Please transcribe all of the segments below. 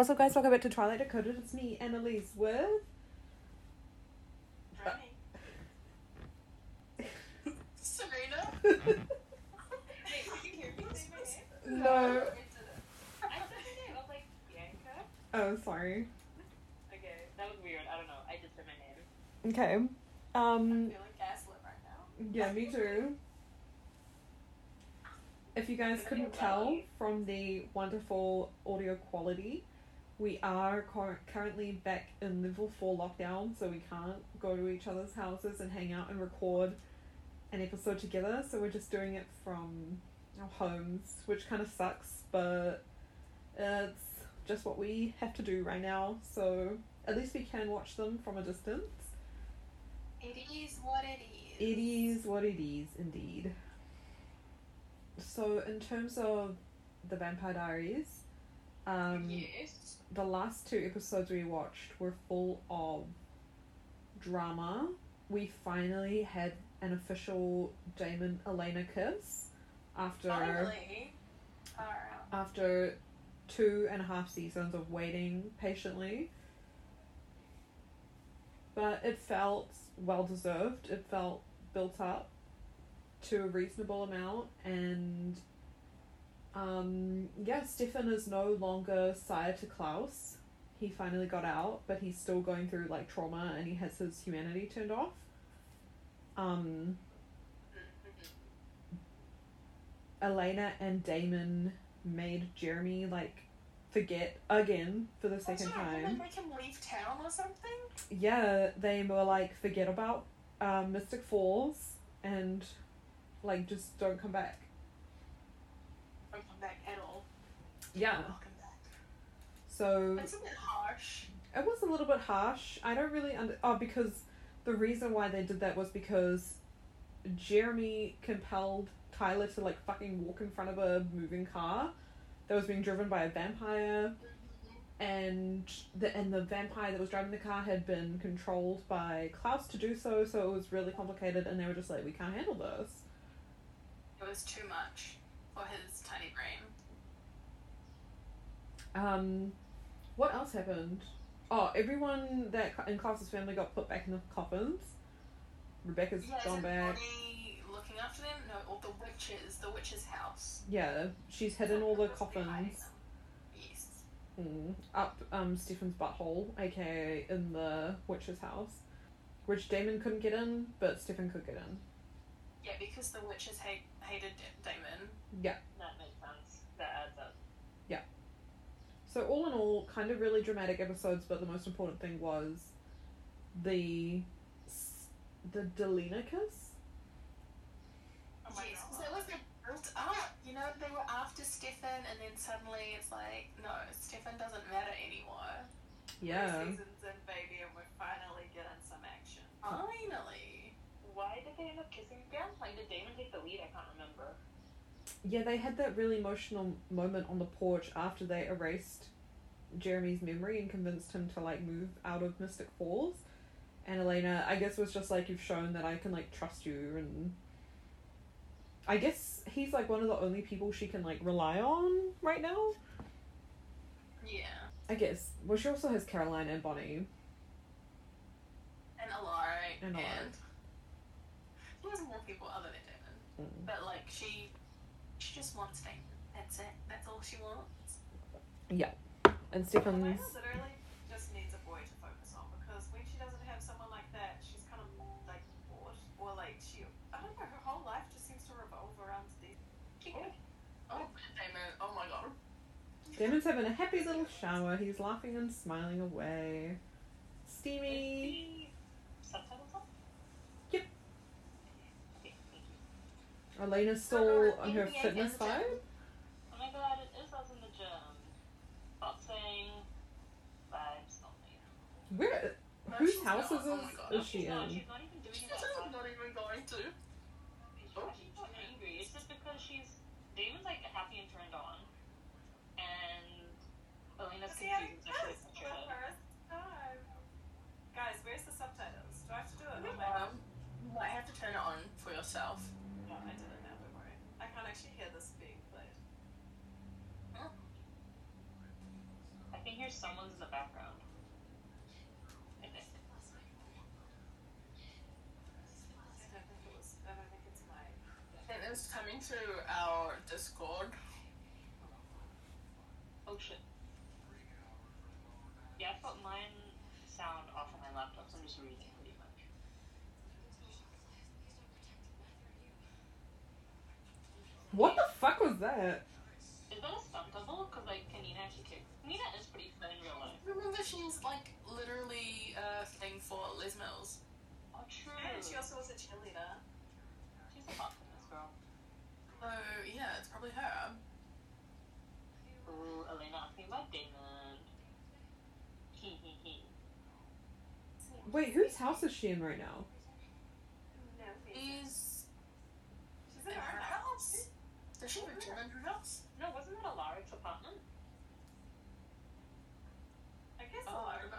What's up, guys? Welcome back to Twilight Decoded. It's me, Annalise, with. Right. Serena? no. Wait, did you hear me say my name? I said my name. I was like, Bianca? Oh, sorry. Okay, that was weird. I don't know. I just said my name. Okay. I'm Um. feeling gaslit right now. Yeah, me too. If you guys couldn't tell from the wonderful audio quality, we are cur- currently back in level 4 lockdown, so we can't go to each other's houses and hang out and record an episode together, so we're just doing it from our homes, which kind of sucks, but it's just what we have to do right now, so at least we can watch them from a distance. It is what it is. It is what it is, indeed. So, in terms of the Vampire Diaries, um, yes. the last two episodes we watched were full of drama. We finally had an official Damon Elena kiss after Finally. After two and a half seasons of waiting patiently. But it felt well deserved. It felt built up to a reasonable amount and um yeah, Stefan is no longer sire to Klaus. He finally got out, but he's still going through like trauma and he has his humanity turned off. Um Elena and Damon made Jeremy like forget again for the second time. they make him leave town or something? Yeah, they were like forget about um, Mystic Falls and like just don't come back. Come back at all. Yeah. Welcome back. So It's a bit harsh. it was a little bit harsh. I don't really under oh because the reason why they did that was because Jeremy compelled Tyler to like fucking walk in front of a moving car that was being driven by a vampire mm-hmm. and the and the vampire that was driving the car had been controlled by Klaus to do so, so it was really complicated and they were just like, We can't handle this. It was too much for his tiny brain. Um what else happened? Oh, everyone that in Klaus's family got put back in the coffins. Rebekah's Yeah, gone back. looking after them? No, all the witches. The witch's house. Yeah, she's hidden all the coffins? Yes. mm, up um Stefan's butthole, aka in the witch's house, which Damon couldn't get in, but Stephen could get in. Yeah, because the witches hate, hated Da- Damon. Yeah. That makes sense. That adds up. Yeah. So all in all, kind of really dramatic episodes, but the most important thing was the the Delena kiss. Oh my yes, so it was like built up. You know, they were after Stefan, and then suddenly it's like, no, Stefan doesn't matter anymore. Yeah. seasons in, baby, and we're finally getting some action. Finally. Why did they end up kissing again? Like, did Damon take the lead? I can't remember. Yeah, they had that really emotional moment on the porch after they erased Jeremy's memory and convinced him to like move out of Mystic Falls. And Elena, I guess, was just like, "You've shown that I can like trust you," and I guess he's like one of the only people she can like rely on right now. Yeah. I guess. Well, she also has Caroline and Bonnie. And Alaric. And And. She has more people other than Damon. Mm. But, like, she she just wants Damon. That's it. That's all she wants. Yeah, and Stefan's. Elena literally just needs a boy to focus on because when she doesn't have someone like that, she's kind of like bored or like she I don't know her whole life just seems to revolve around these. Oh, oh Damon! Oh my god! Damon's having a happy little shower. He's laughing and smiling away. Steamy. Subtitles on? Yep. Okay, thank you. Elena's still on her fitness vibe. Oh my god, it is us in the gym. Boxing. Vibes only. Where? No, Whose house not. is Oh this? my God. Is she she's not, in? she's not even doing She's it not even going to. She's not angry. It's just because she's Damon's like happy and turned on, and Elena's See how confused. Actually, frustrated. Guys, where's the subtitles? Do I have to do it? Um, you might have to turn it on for yourself. No, I did it now, don't worry. I can't actually hear this being played. I can hear hear someone's in the background. I think. I don't think it was. I don't think it's my. And it was coming through our Discord. Oh shit. Yeah, I put mine sound off on my laptop, so I'm just reading pretty much. What the fuck was that? Is that a stunt double? Because like Kanina actually kicked. Kanina is pretty fit in real life. Remember, she's like literally a thing for Liz Mills. Oh true. And she also was a cheerleader. She's a hot fitness girl. So yeah, it's probably her. Ooh, Elena asking about Damon. Hee hee hee. Wait, whose house is she in right now? No, Is she's in in her our house? Does she have a gym house? No, wasn't that Alaric's apartment? I guess Oh, a lot I don't know.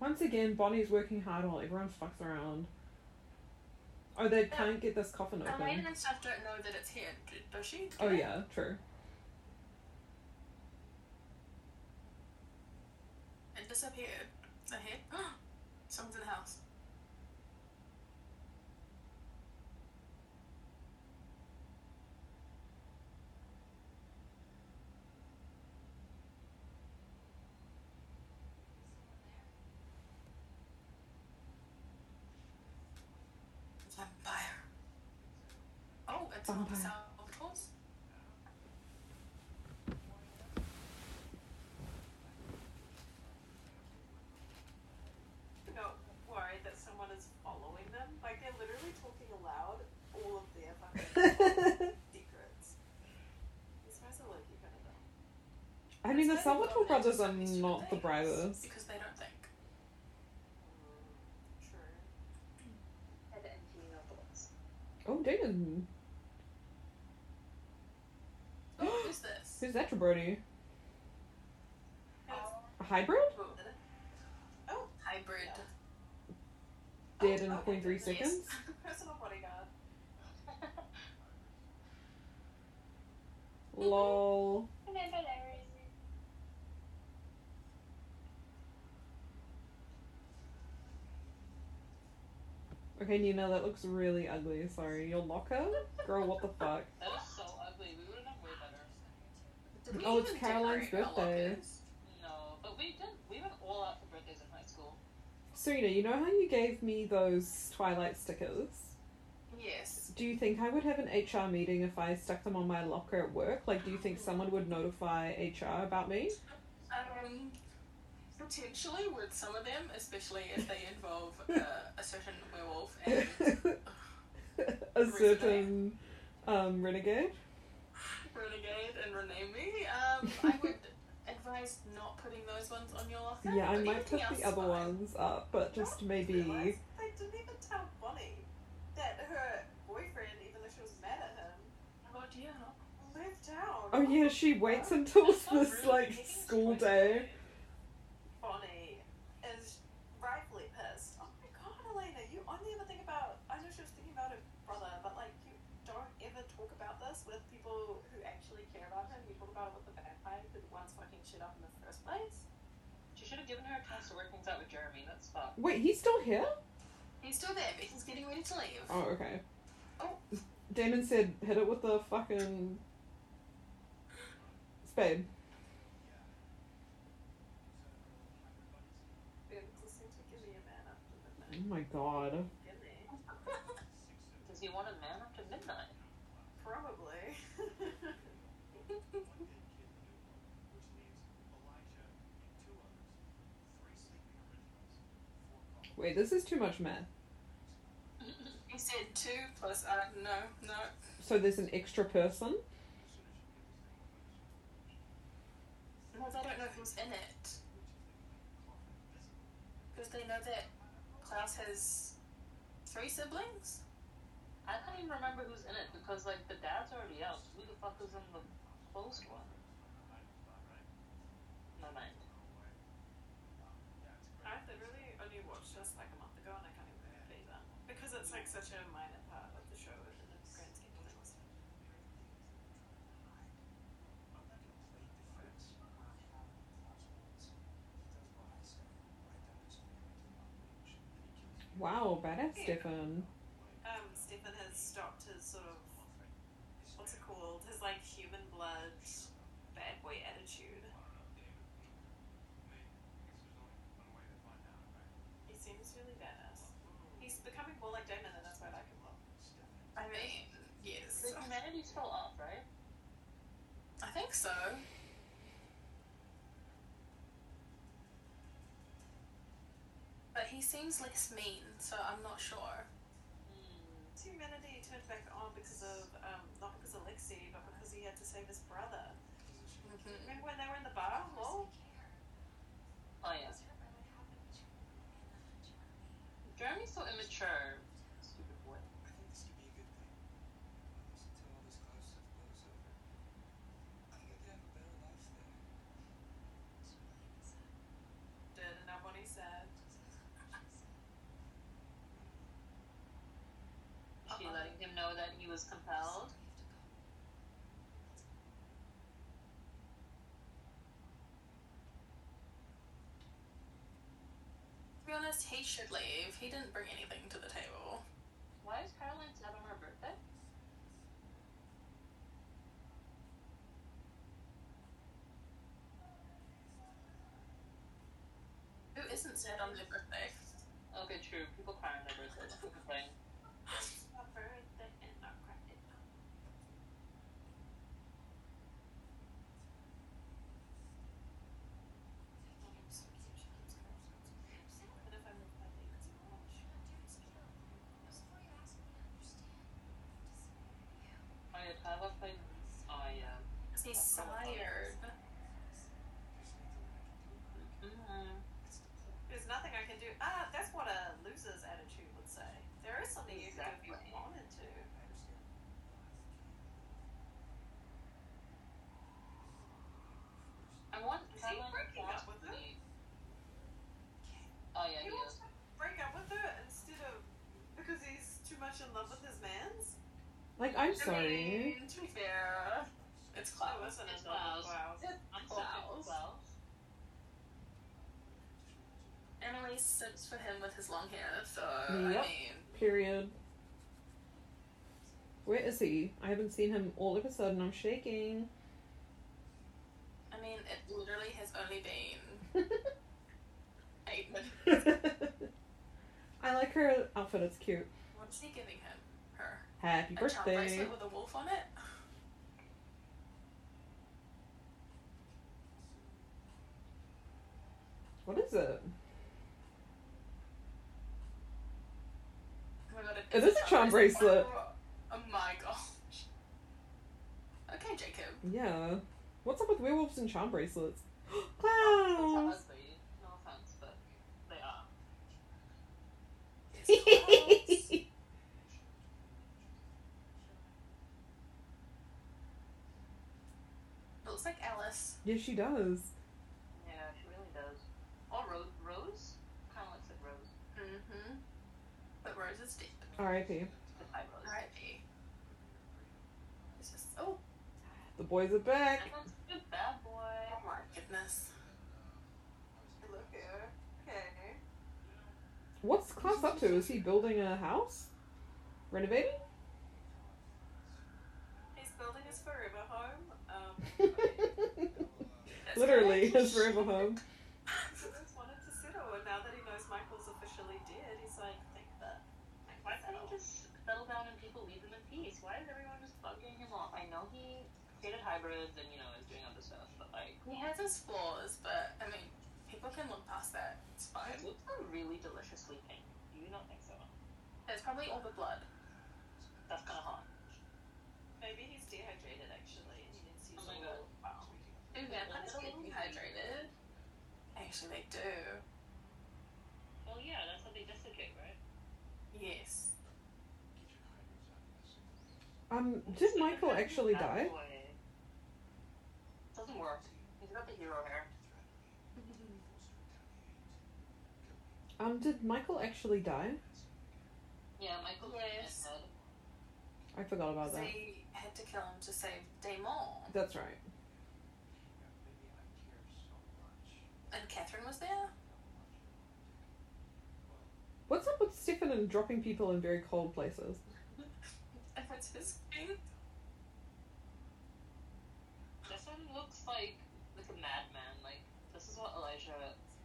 Once again, Bonnie's working hard while everyone fucks around. Oh, they can't get this coffin open. Elaine open. and stuff don't know that it's here, does she? Do Oh they? yeah, true. It disappeared. Ahead. Someone's in the house. Vampire. Oh, it's on Vampire. Salvatore's. not worried that someone is following them. Like they're literally talking aloud all of their fucking secrets. These guys are low-key kind of dumb. I mean, the It's kind of Salvatore brothers are not the things brightest. Because they don't think. True. Had any female thoughts. Oh, Damon. Oh, who's this? Who's that, Jabroni? And A hybrid? Oh, Hybrid. Dead in oh, okay, 0.3 seconds? personal bodyguard. Lol. Okay, Nina, that looks really ugly. Sorry. Your locker? Girl, what the fuck? That is so ugly. We would have done way better. Did we Oh, it's even Caroline's decorate our birthday. No, but we did. We went all out for birthdays in high school. Serena, you know how you gave me those Twilight stickers? Yes. Do you think I would have an HR meeting if I stuck them on my locker at work? Like, do you think someone would notify HR about me? Um, potentially with some of them, especially if they involve uh, a certain werewolf and a certain um, renegade? renegade and rename me. Um, I would advise not putting those ones on your locker. Yeah, I might put the other fine. ones up, but just maybe. Realised They didn't even tell Bonnie that her boyfriend, even though she was mad at him, Oh dear. left town. Oh yeah, she waits until this rude. like Making school choices. day. Bonnie is rightfully pissed. Oh my god, Elena, you only ever think about. I know she was thinking about her brother, but like you don't ever talk about this with people who actually care about him. You talk about it with the vampire who once fucking shit up in the first place. She should have given her a chance to work things out with Jeremy. That's fucked. Wait, he's still here? He's still there, but he's getting ready to leave. Oh, okay. Oh. Damon said, hit it with the fucking spade. Ben's listening to Give Me a Man After Oh my god. Give me. Does he want a man after midnight? Probably. Wait, this is too much math. He said two plus uh no, no. So there's an extra person? Well, they don't know who's in it. Because they know that Klaus has three siblings. I can't even remember who's in it because like the dad's already out. Who the fuck is in the closed one? No mind. I literally only watched just like a month ago and I can't even remember because it's like such a minor part of the show. Wow, badass, yeah. Stefan. It like human blood bad boy attitude. He seems really badass. He's becoming more like Damon, and that's why I like him more. I mean, yes. The humanity's still off, right? I think so. But he seems less mean, so I'm not sure. Humanity turned back on because of um, not because of Lexi, but because he had to save his brother. Mhm. Remember when they were in the bar? Oh yeah. Jeremy's so immature. Stupid boy. I think this could be a good thing. Until all this Klaus stuff blows over. I get to have a better life there. Did and now Bonnie said. She letting him know that he was compelled. To be honest, he should leave. He didn't bring anything to the table. Why is Caroline sad on her birthday? Who isn't sad on their birthday? Okay, true. People cry on their birthday. That's a thing. Birthday and I cried. What if I move my leg too much? Oh yeah, Tyler played. Oh yeah. He's tired. Mm-hmm. There's nothing I can do. Ah, that's what a loser's attitude would say. There is something you can do if you wanted to. I want Is he Caroline breaking to up with her? Oh yeah, He he wants is. to break up with her instead of because he's too much in love with his man's. Like, I'm I sorry. mean, to be fair, it's close. It's Klaus. Wow. I'm so Klaus. Klaus. Emily sips for him with his long hair, so Yep. I mean, Period. Where is he? I haven't seen him all of a sudden. I'm shaking. I mean, it literally has only been eight minutes. I like her outfit. It's cute. What is he giving him? Her. Happy A charm birthday. bracelet with a wolf on it. What is it? Oh my god, It is this a charm bracelet. Oh my gosh. Okay, Jacob. Yeah. What's up with werewolves and charm bracelets? Clowns! ugly. No offense, but they are. It looks like Alice. yes, she does. Yeah, she really does. Oh, Rose. Rose? Kind of looks like Rose. Mm-hmm. But Rose is dead. R.I.P. R.I.P. It's just oh, The boys are back. And that's a good bad boy. oh my goodness. Look here. Okay. What's Klaus up to? Is he building a house? Renovating? He's building his forever home. Um, Literally, correct. his forever home. he just wanted to settle, and now that he knows Mikael's officially dead, he's like, think that. Why can't he just settle down and people leave him in peace? Why is everyone just bugging him off? I know he created hybrids and, you know, is doing other stuff, but like, He has his flaws, but I mean, people can look past that. It's fine. his lips are really deliciously pink. Do you not think so? It's probably all the blood. That's kind of hot. Maybe he's dehydrated actually, and he needs to use Oh my a god. Wow. Do vampires get dehydrated? Actually, they do. Well, yeah, that's how they desiccate, right? Yes. Um, did Mikael actually die? Doesn't work. He's got the hero hair. Um, did Mikael actually die? Yeah, Mikael Yes. I forgot about that. They had to kill him to save Damon. That's right. Maybe I care so much. And Catherine was there? What's up with Stefan and dropping people in very cold places. If it's his thing, This one looks like like a madman. Like this is what Elijah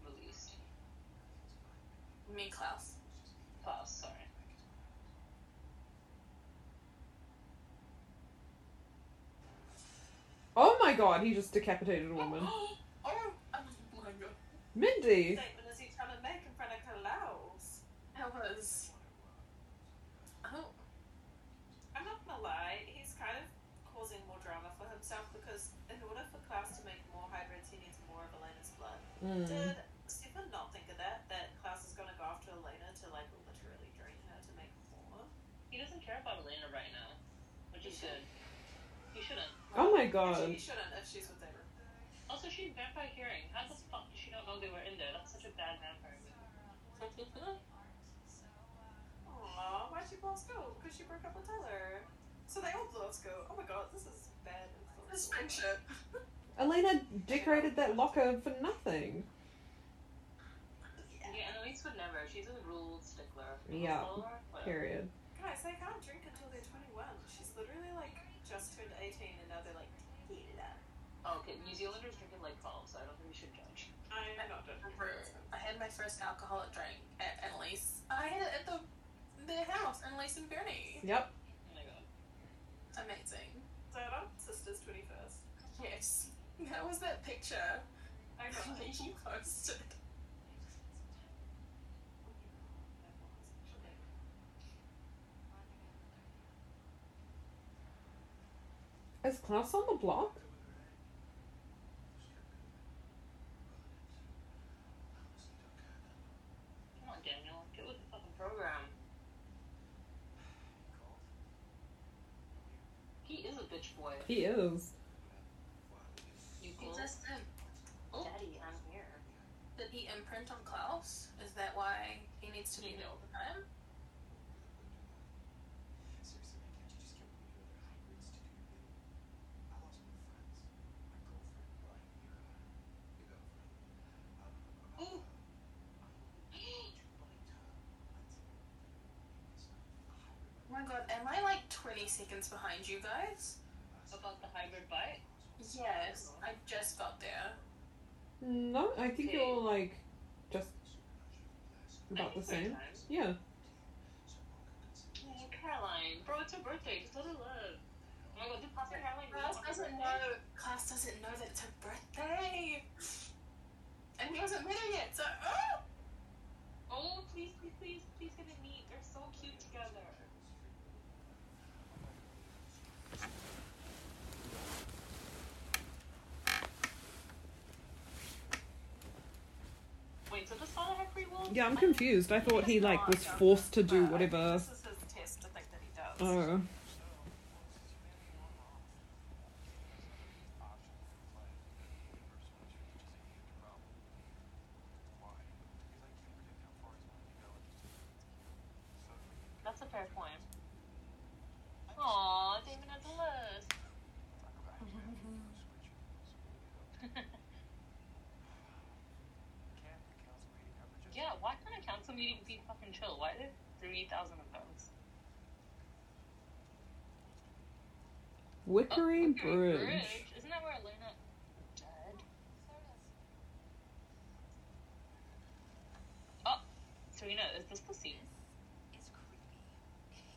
released. me Klaus. Klaus, sorry. Oh my god, he just decapitated a oh, woman. oh, oh my god. Mindy! statement is he trying to make in front of Klaus? That was. Oh, I'm not gonna lie, he's kind of causing more drama for himself because in order for Klaus to make more hybrids, he needs more of Elena's blood. Mm. Did Stefan not think of that? That Klaus is gonna go after Elena to like literally drain her to make more? He doesn't care about Elena right now, which is good. He shouldn't. Oh my Actually, god. he shouldn't if she's with David. Also, she's vampire hearing. How the fuck does she not know they were in there? That's such a bad vampire move. Aww, why'd she blow up school? Because she broke up with Tyler. So they all blew up school. Oh my god, this is bad. this friendship. Elena decorated that locker for nothing. Yeah, Annalise would never. She's a rule stickler. Yeah. Follower? Period. Guys, they can't drink until they're 21. She's literally like just turned 18 and now they're like, eat it up. Oh, okay, New Zealanders drinking like 12, so I don't think we should judge. I'm not judging. I had my first alcoholic drink at Annalise. I had it at the their house, Annalise and Bernie. Yep. Oh my god. Amazing. So our sister's 21st. Yes. That was that picture I got that you posted. Is Klaus on the block? seconds behind you guys. About the hybrid bike? Yes, I just got there. No, I think okay. you're like just about the same. Time. Yeah. Oh, Caroline, bro, it's her birthday. Just let her live. Oh my god, did Pastor Caroline Klaus doesn't know? Klaus doesn't know that it's her birthday, and he hasn't met her yet. So, oh. Oh, please, please, please, please, get to meet. They're so cute together. Yeah, I'm confused. I thought he like was forced to do But I think whatever. This is his test to think that he does. Oh. That's a fair point. Aw, Damon has a list. yeah, why can't a council meeting be fucking chill? Why are there 3,000 of those? Wickery Oh, Wickery Bridge. Isn't that where Elena died? Oh, Serena, is this the scene? It's creepy.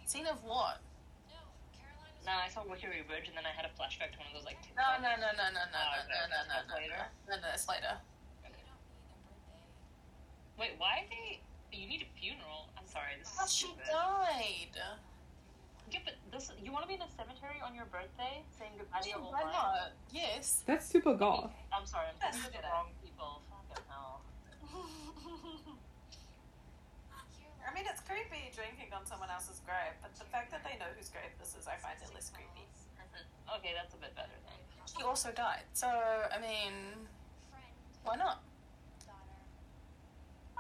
scene of what? No, Nah, I saw Wickery Bridge and then I had a flashback to one of those like No, TikTok- no, no, no, no, no, Oh, no, okay, no, no, no, that's no, later. no, no, it's later. they don't need a birthday. Wait, why they? You need a funeral. I'm sorry, this Oh, is she stupid. died. Yeah, but this you want to be in a cemetery on your birthday, saying goodbye to your whole life? Yes. That's super goth. I'm sorry, I'm That's talking to the wrong people. Fucking hell. I mean, it's creepy drinking on someone else's grave, but the fact that they know whose grave this is, I find it less creepy. okay, that's a bit better then. She also died. So, I mean, Friend, why not?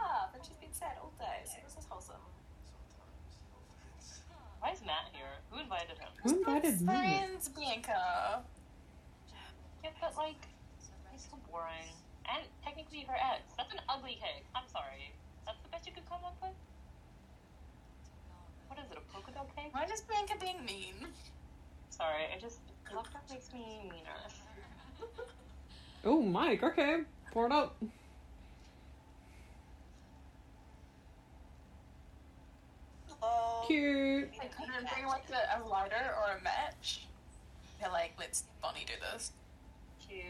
Ah, but she's been sad all day, so this is wholesome. Why is Matt here? Who invited him? Who invited me? Friends, Bianca. Yeah, but like, he's so boring. And technically her ex. That's an ugly cake. I'm sorry. That's the best you could come up with? What is it a polka dot cake? Why is Bianca being mean? Sorry, I just Love that makes me meaner. Oh, Mike. Okay, pour it up. Oh, Cute. They couldn't bring like a, a lighter or a match. They're like, let's Bonnie do this. Cute.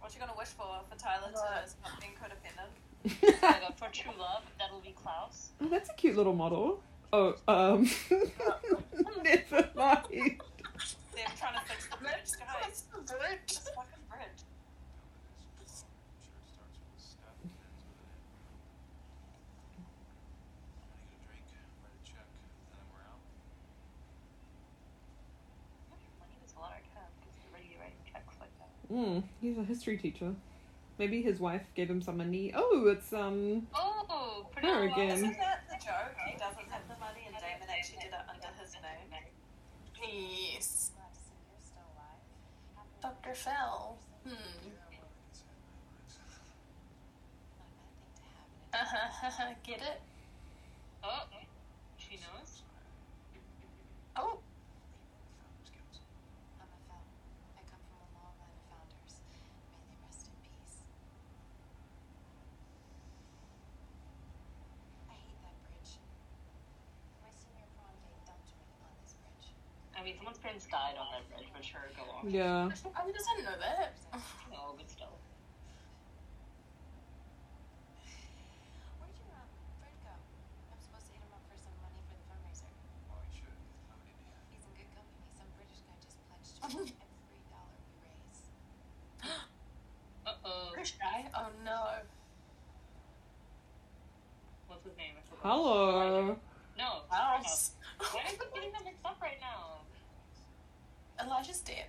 what you gonna wish for for Tyler to What? stop being codependent? I go for true love. That'll be Klaus. Oh, that's a cute little model. Oh, um, never mind. They're trying to fix the bridge, guys. the bridge. This fucking bridge. I'm sure it starts with a step and ends with an end. I'm gonna get a drink, write a check, and then we're out. Money is a lot of cash because they're ready to write checks like that. Mm, he's a history teacher. Maybe his wife gave him some money. Oh, it's um. Oh, pretty Her again. Isn't that the joke? He doesn't have the money and Damon actually did it under his name. Yes. Glad to see you're still alive. Happy Dr. Fell. Hmm. Not a bad thing to have in a Get it? Oh, she knows. Oh. I'm a Fell. I come from a long line of founders. May they rest in peace. I hate that bridge. My senior prom date dumped me on this bridge. I mean, died on that bridge, but sure, go on. Yeah. I didn't know that. No, but still. Where'd your um, Fred go? I'm supposed to hit him up for some money for the fundraiser. Oh, you should. How did you? He's in good company. Some British guy just pledged to me every dollar we raise. Uh oh. British guy? Oh no. What's his name? I forgot. Hello. No. House. Why am I getting them mixed up right now? Elijah's dead.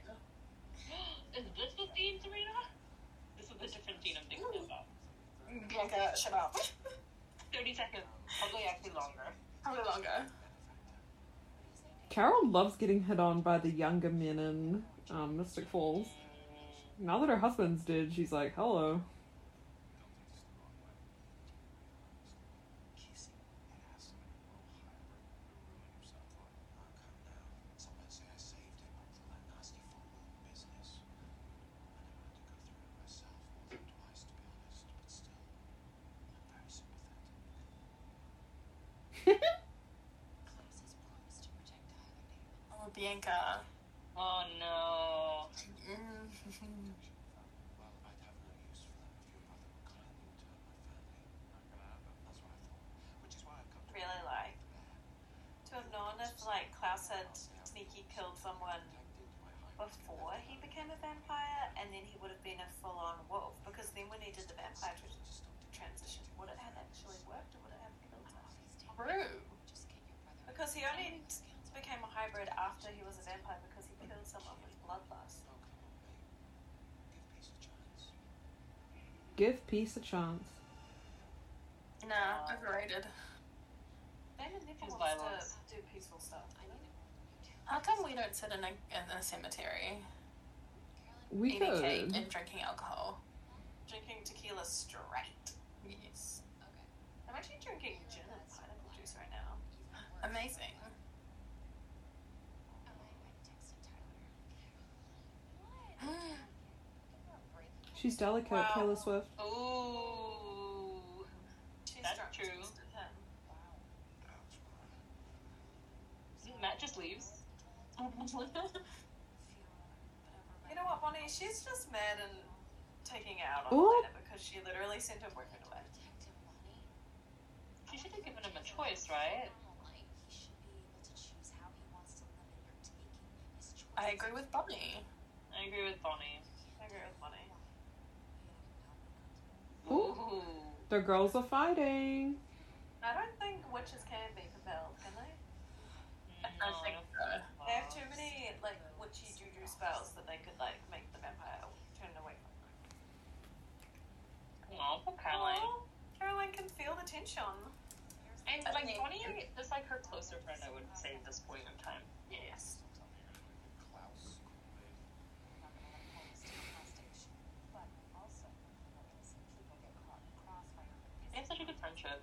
Is this the scene, Serena? This is a different scene I'm thinking about. Bianca, shut up. 30 seconds. Probably actually longer. Probably longer. What do you say, Dave? Carol loves getting hit on by the younger men in um, Mystic Falls. Now that her husband's dead, she's like, hello. Don't take this the wrong way. Kissing an old hybrid would ruin your sunlight. Oh, come now. Some men say I saved it with all that nasty football business. I never had to go through it myself more than twice, to be honest, but still, I'm very sympathetic. Klaus has promised to protect Tyler, David. Oh, Bianca. Oh no. Mm. Well, I'd have no use for them if your brother would kindly return my family. Not gonna happen. That's what I thought. Which is why I've come to Really like to have known if like Klaus had sneaky killed someone protected by hybrid before he became a vampire, and then he would have been a full-on wolf. Because then when he did the vampire tr- transition, would it have actually worked, or would it have killed him? True. Just get your brother. Because he only Discounts on became a hybrid after he was a vampire because he killed someone with bloodlust. Oh, come on, babe. Give peace a chance. Give peace a chance. Nah, overrated. Damon never His wants violence. to do peaceful stuff. I need it more than you do. How come we don't sit in a, in a cemetery We eating cake could. and drinking alcohol? Drinking tequila straight. Yes. okay. I'm actually drinking gin and pineapple juice right now. Even worse. Amazing. Oh, I, I texted Tyler. What? Give her a break. She's delicate, Wow. Taylor Swift. Ooh. She's That's true. just at him. Wow. Mm, Matt just leaves. You know what, Bonnie? She's just mad and taking it out on Ooh. Elena because she literally sent her boyfriend away. Protect him, Bonnie. She should have given him a choice, right? Normal life. He should be able to choose how he wants to live, and you're taking his choice. I agree with Bonnie. I agree with Bonnie. I agree with Bonnie. Ooh. The girls are fighting. I don't think witches can be compelled, can they? I think so. They have too many like witchy juju spells that they could like make the vampire turn away from them. Oh, poor Caroline. Aw, Caroline can feel the tension. And like Bonnie is like her closer friend, I would say, at this point in time. Yes. We have such a good friendship.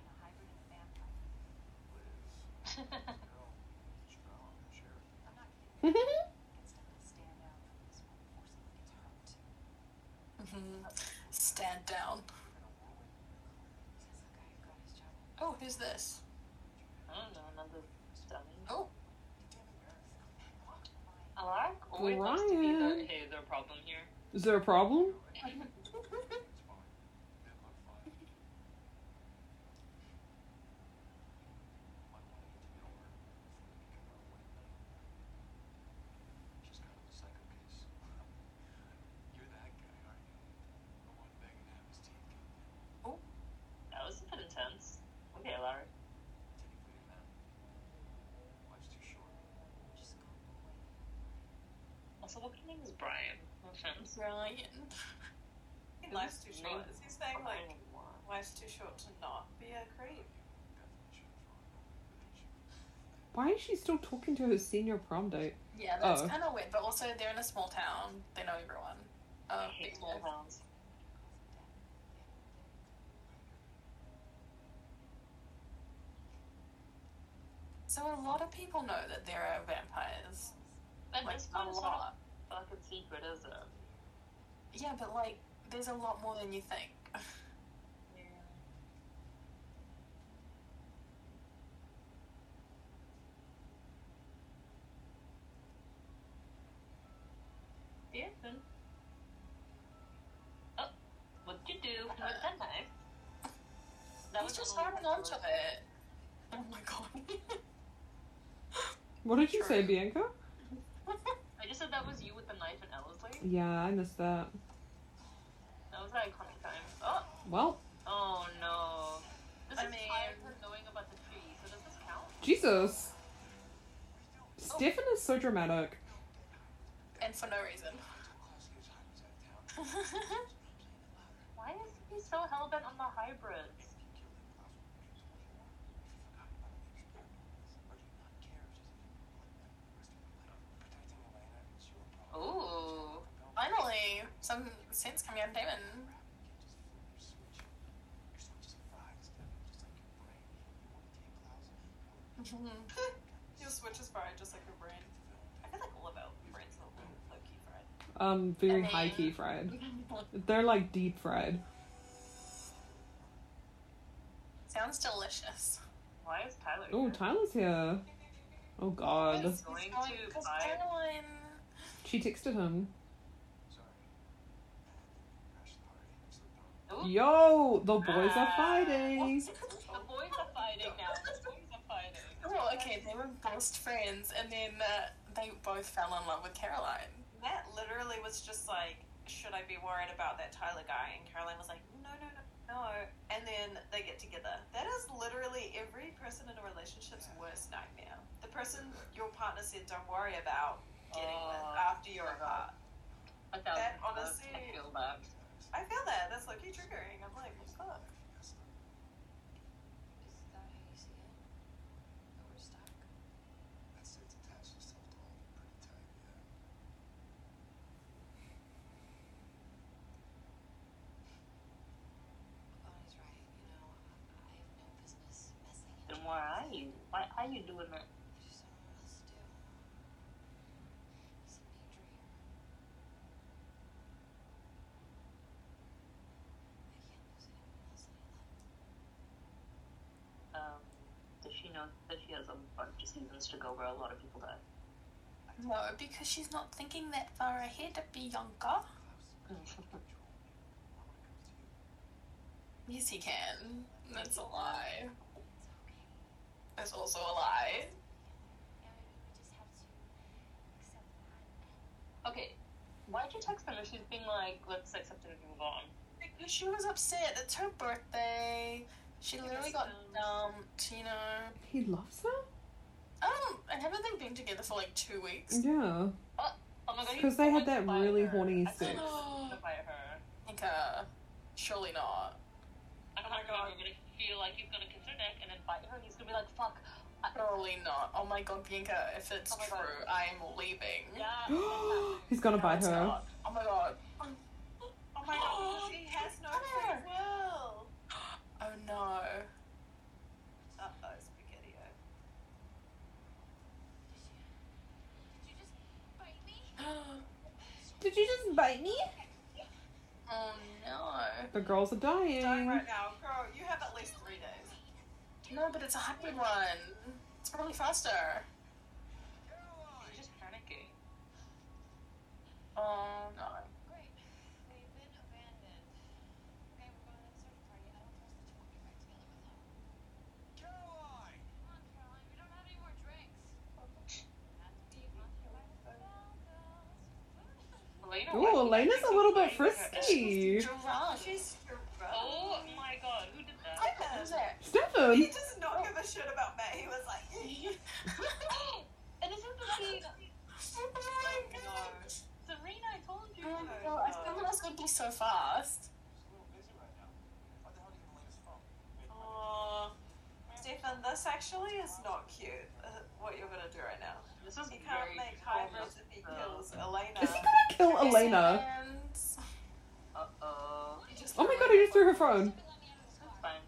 mm-hmm. Stand down. Oh, who's this? I don't know, another dummy. Oh. Alaric always wants to be is there a problem here. Is there a problem? No offense. Life's too short. Is he saying like Brian. life's too short to not be a creep? Definitely should have thrown it over the edge. Why is she still talking to her senior prom date? Yeah, that's Oh. kind of weird. But also, they're in a small town. They know everyone. I Uh, hate small towns. so a lot of people know that there are vampires. And Like it's a not a lot. fucking secret, is it? Yeah, but like, there's a lot more than you think. Yeah. Yeah, then. Oh, what'd you do with that knife? That He's was just a little holding on to it. Oh my god. What did you say, Bianca? I just said that was you with the knife and Ellerslie. Yeah, I missed that. That was an iconic time. Oh, Well, oh no. This I is mean- prior her knowing about the tree, so does this count? Jesus. Oh. Stefan is so dramatic. and for no reason. Klaus huge hybrids out of town. Why is he so hell bent on the hybrids? Ooh. Finally, some saints coming out of Damon. Your switch is fried just like your brain. I feel like all of our brains are low key fried. Um, very I high key fried. They're like deep fried. Sounds delicious. Why is Tyler Oh. Tyler's here. Oh God. He's going to buy- Caroline. She texted him. Yo, the boys are fighting. The boys are fighting now. The boys are fighting. Oh, okay, they were best friends, and then uh, they both fell in love with Caroline. That literally was just like, should I be worried about that Tyler guy? And Caroline was like, no, no, no, no. And then they get together. That is literally every person in a relationship's worst nightmare. The person your partner said don't worry about getting with Oh, after you're apart. A thousand That bucks, honestly- I feel that. I feel that. That's low key triggering. I'm like, what the fuck? Is that how you see it? That we're stuck? That's it's attached itself to all pretty tight, yeah. Bonnie's right. You know, I have no business messing Then why are you? Why are you doing that? I just don't know what else to do. It's a neat dream. I can't lose anyone else I love. Um, does she know that she has a bunch of seasons to go where a lot of people die? No, because she's not thinking that far ahead, Bianca. Yes, he can. That's a lie. That's also a lie. Yeah, maybe we just have to accept that and Okay, why'd you text her if she's being like, let's accept it and move on? Because she was upset. It's her birthday. She literally got dumped, you know. He loves her? Um, and haven't they been together for like two weeks? Yeah. Oh my god, Because they had that really horny I sex. to fight her. Uh, surely not. Oh my god, know I'm gonna feel like he's gonna kiss her neck and then bite her and he's gonna be like, fuck. I- Surely not. Oh my god, Bianca, if it's Oh my God. true, I am leaving. Yeah. He's gonna No, bite her. not. Oh my god. Oh my god, she has no free will. No. Uh oh, spaghetti. Did you just bite me? Did you just bite me? Oh no. The girls are dying. Dying right now, girl. You have at least three days. No, but it's a hybrid one. It's probably faster. She's just panicking. Oh no. Great. We've been abandoned. Okay, we're going to the search party. I don't trust that you won't get back together with them. Caroline! Come on, Caroline. We don't have any more drinks. Not to be haunted by the falcons. Elena, Ooh, why is she Elena's a little bit funny? frisky. Drunk. She's Oh my god, who did that? Who's that? He Stefan! does not give a shit about Matt. He was like, and this is the scene. no. Serena, I told you. Oh no, I thought this would be so fast. She's a little busy right now. Why the hell do you have Elena's phone? Oh, Stefan, this actually is not cute. Uh, what you're gonna do right now? This is He can't very make almost, hybrids if he uh, kills Elena. Is he gonna kill Elena? Uh-oh. Oh my god, he just threw her phone. Stupid, let me out of this car. Fine.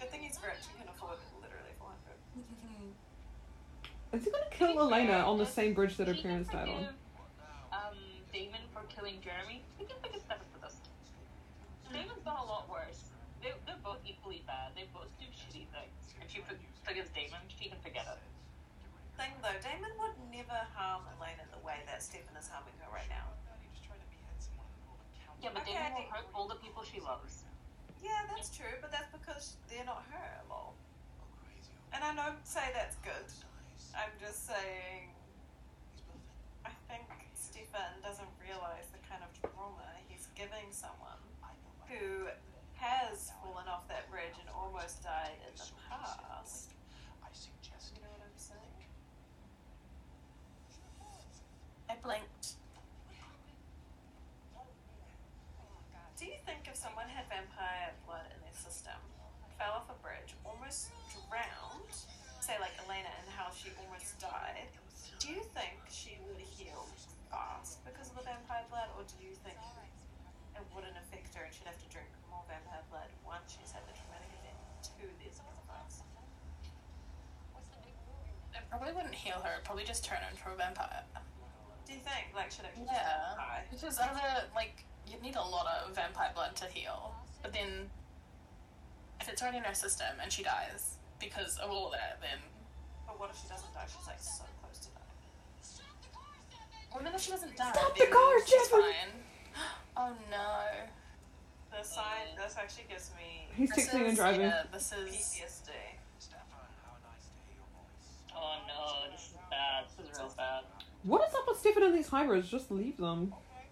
Good thing he's rich. He can afford literally 400. Is he gonna kill Elena on the same bridge that her parents died on? Um, Damon for killing Jeremy. I He can forgive Stefan for this. Damon's done a lot worse. They, they're both equally bad. They both do shitty things. If she for- forgives Damon, she can forget it. Thing though, Damon would never harm Elena the way that Stefan is harming her right now. You just tried to behead someone in the middle of a county. Yeah, but Okay. Damon will hurt all the people she loves. Yeah, that's true, but that's because they're not her, lol. Oh. And I don't say that's good. I'm just saying, He's. I think Stefan doesn't realize the kind of trauma he's giving someone I know my who has fallen off that bridge and almost died in the past. I suggest You know what I'm saying? I blinked. Do you think if someone had vampire blood in their system, fell off a bridge, almost drowned, say like Elena and how she almost died, do you think she would heal fast because of the vampire blood, or do you think it wouldn't affect her and she'd have to drink more vampire blood once she's had the traumatic event to their sacrifice? What's the? It probably wouldn't heal her. It'd probably just turn her into a vampire. Do you think? Like, should it Yeah. die? Because other like you'd need a lot of vampire blood to heal. But then if it's already in her system and she dies because of all of that, then But what if she doesn't die? She's like so close to dying. Stop the car, Stefan! well then if she doesn't die, Stop the car, she's Stefan! fine. Oh no. The sign, this actually gives me He's This texting and is- driving. Yeah, this is PTSD. Stefan, how nice to hear your voice. Oh no, this is bad. This is real bad. What is up with Stefan and these hybrids? Just leave them. Okay.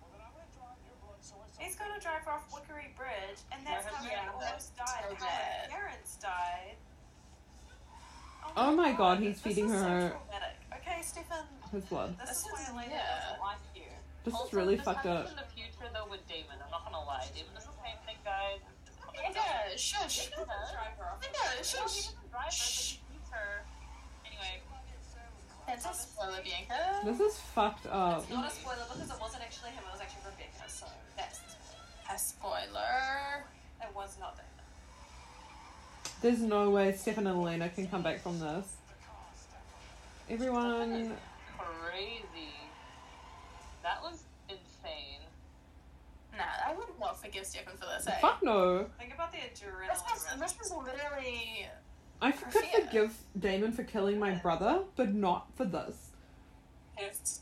Well, then I'm gonna drive your blood source. He's gonna drive off Wickery Bridge, and that's how he Yeah, almost died. so How bad. parents died. Oh, oh my God, he's this feeding is so her- traumatic. Okay, Stefan, His blood. this, This is why is- Elena yeah. doesn't like you. This is really this fucked up. in the future though with Damon. I'm not gonna lie. Damon is the same thing, guys. It's just coming Yeah, up. shush. He doesn't drive her off. Yeah, No, he shush. doesn't drive her, but he feeds her. Anyway, That's a spoiler, Bianca. This is fucked up. It's not a spoiler because it wasn't actually him. It was actually Rebekah. So that's A spoiler. it was not that. There's no way Stefan and Elena can come back from this. Everyone. crazy. That was insane. Nah, I would not forgive Stefan for this. Eh? Fuck no. Think about the adrenaline. This was, this was literally. I f- could Yeah. forgive Damon for killing my brother, but not for this. Yes.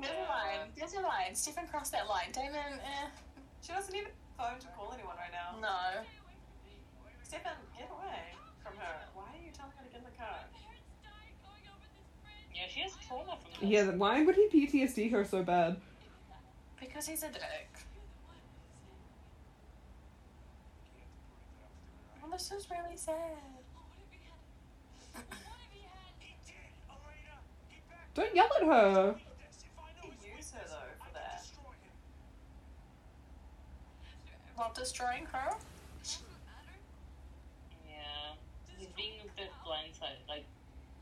Yeah. Never mind. Never mind. Stefan crossed that line. Damon, eh. She doesn't even phone to call anyone right now. No. Stefan, get away from her. Why are you telling her to get in the car? Parents died going over this bridge. Yeah, she has trauma from this. Yeah, why would he PTSD her so bad? Because he's a dick. Well, this is really sad. What if he had? He did, Elena. Get back Don't yell at her. to this. If I know He it's used business, her, though, for that. While destroying her? Yeah. He's being a bit blindsided, like,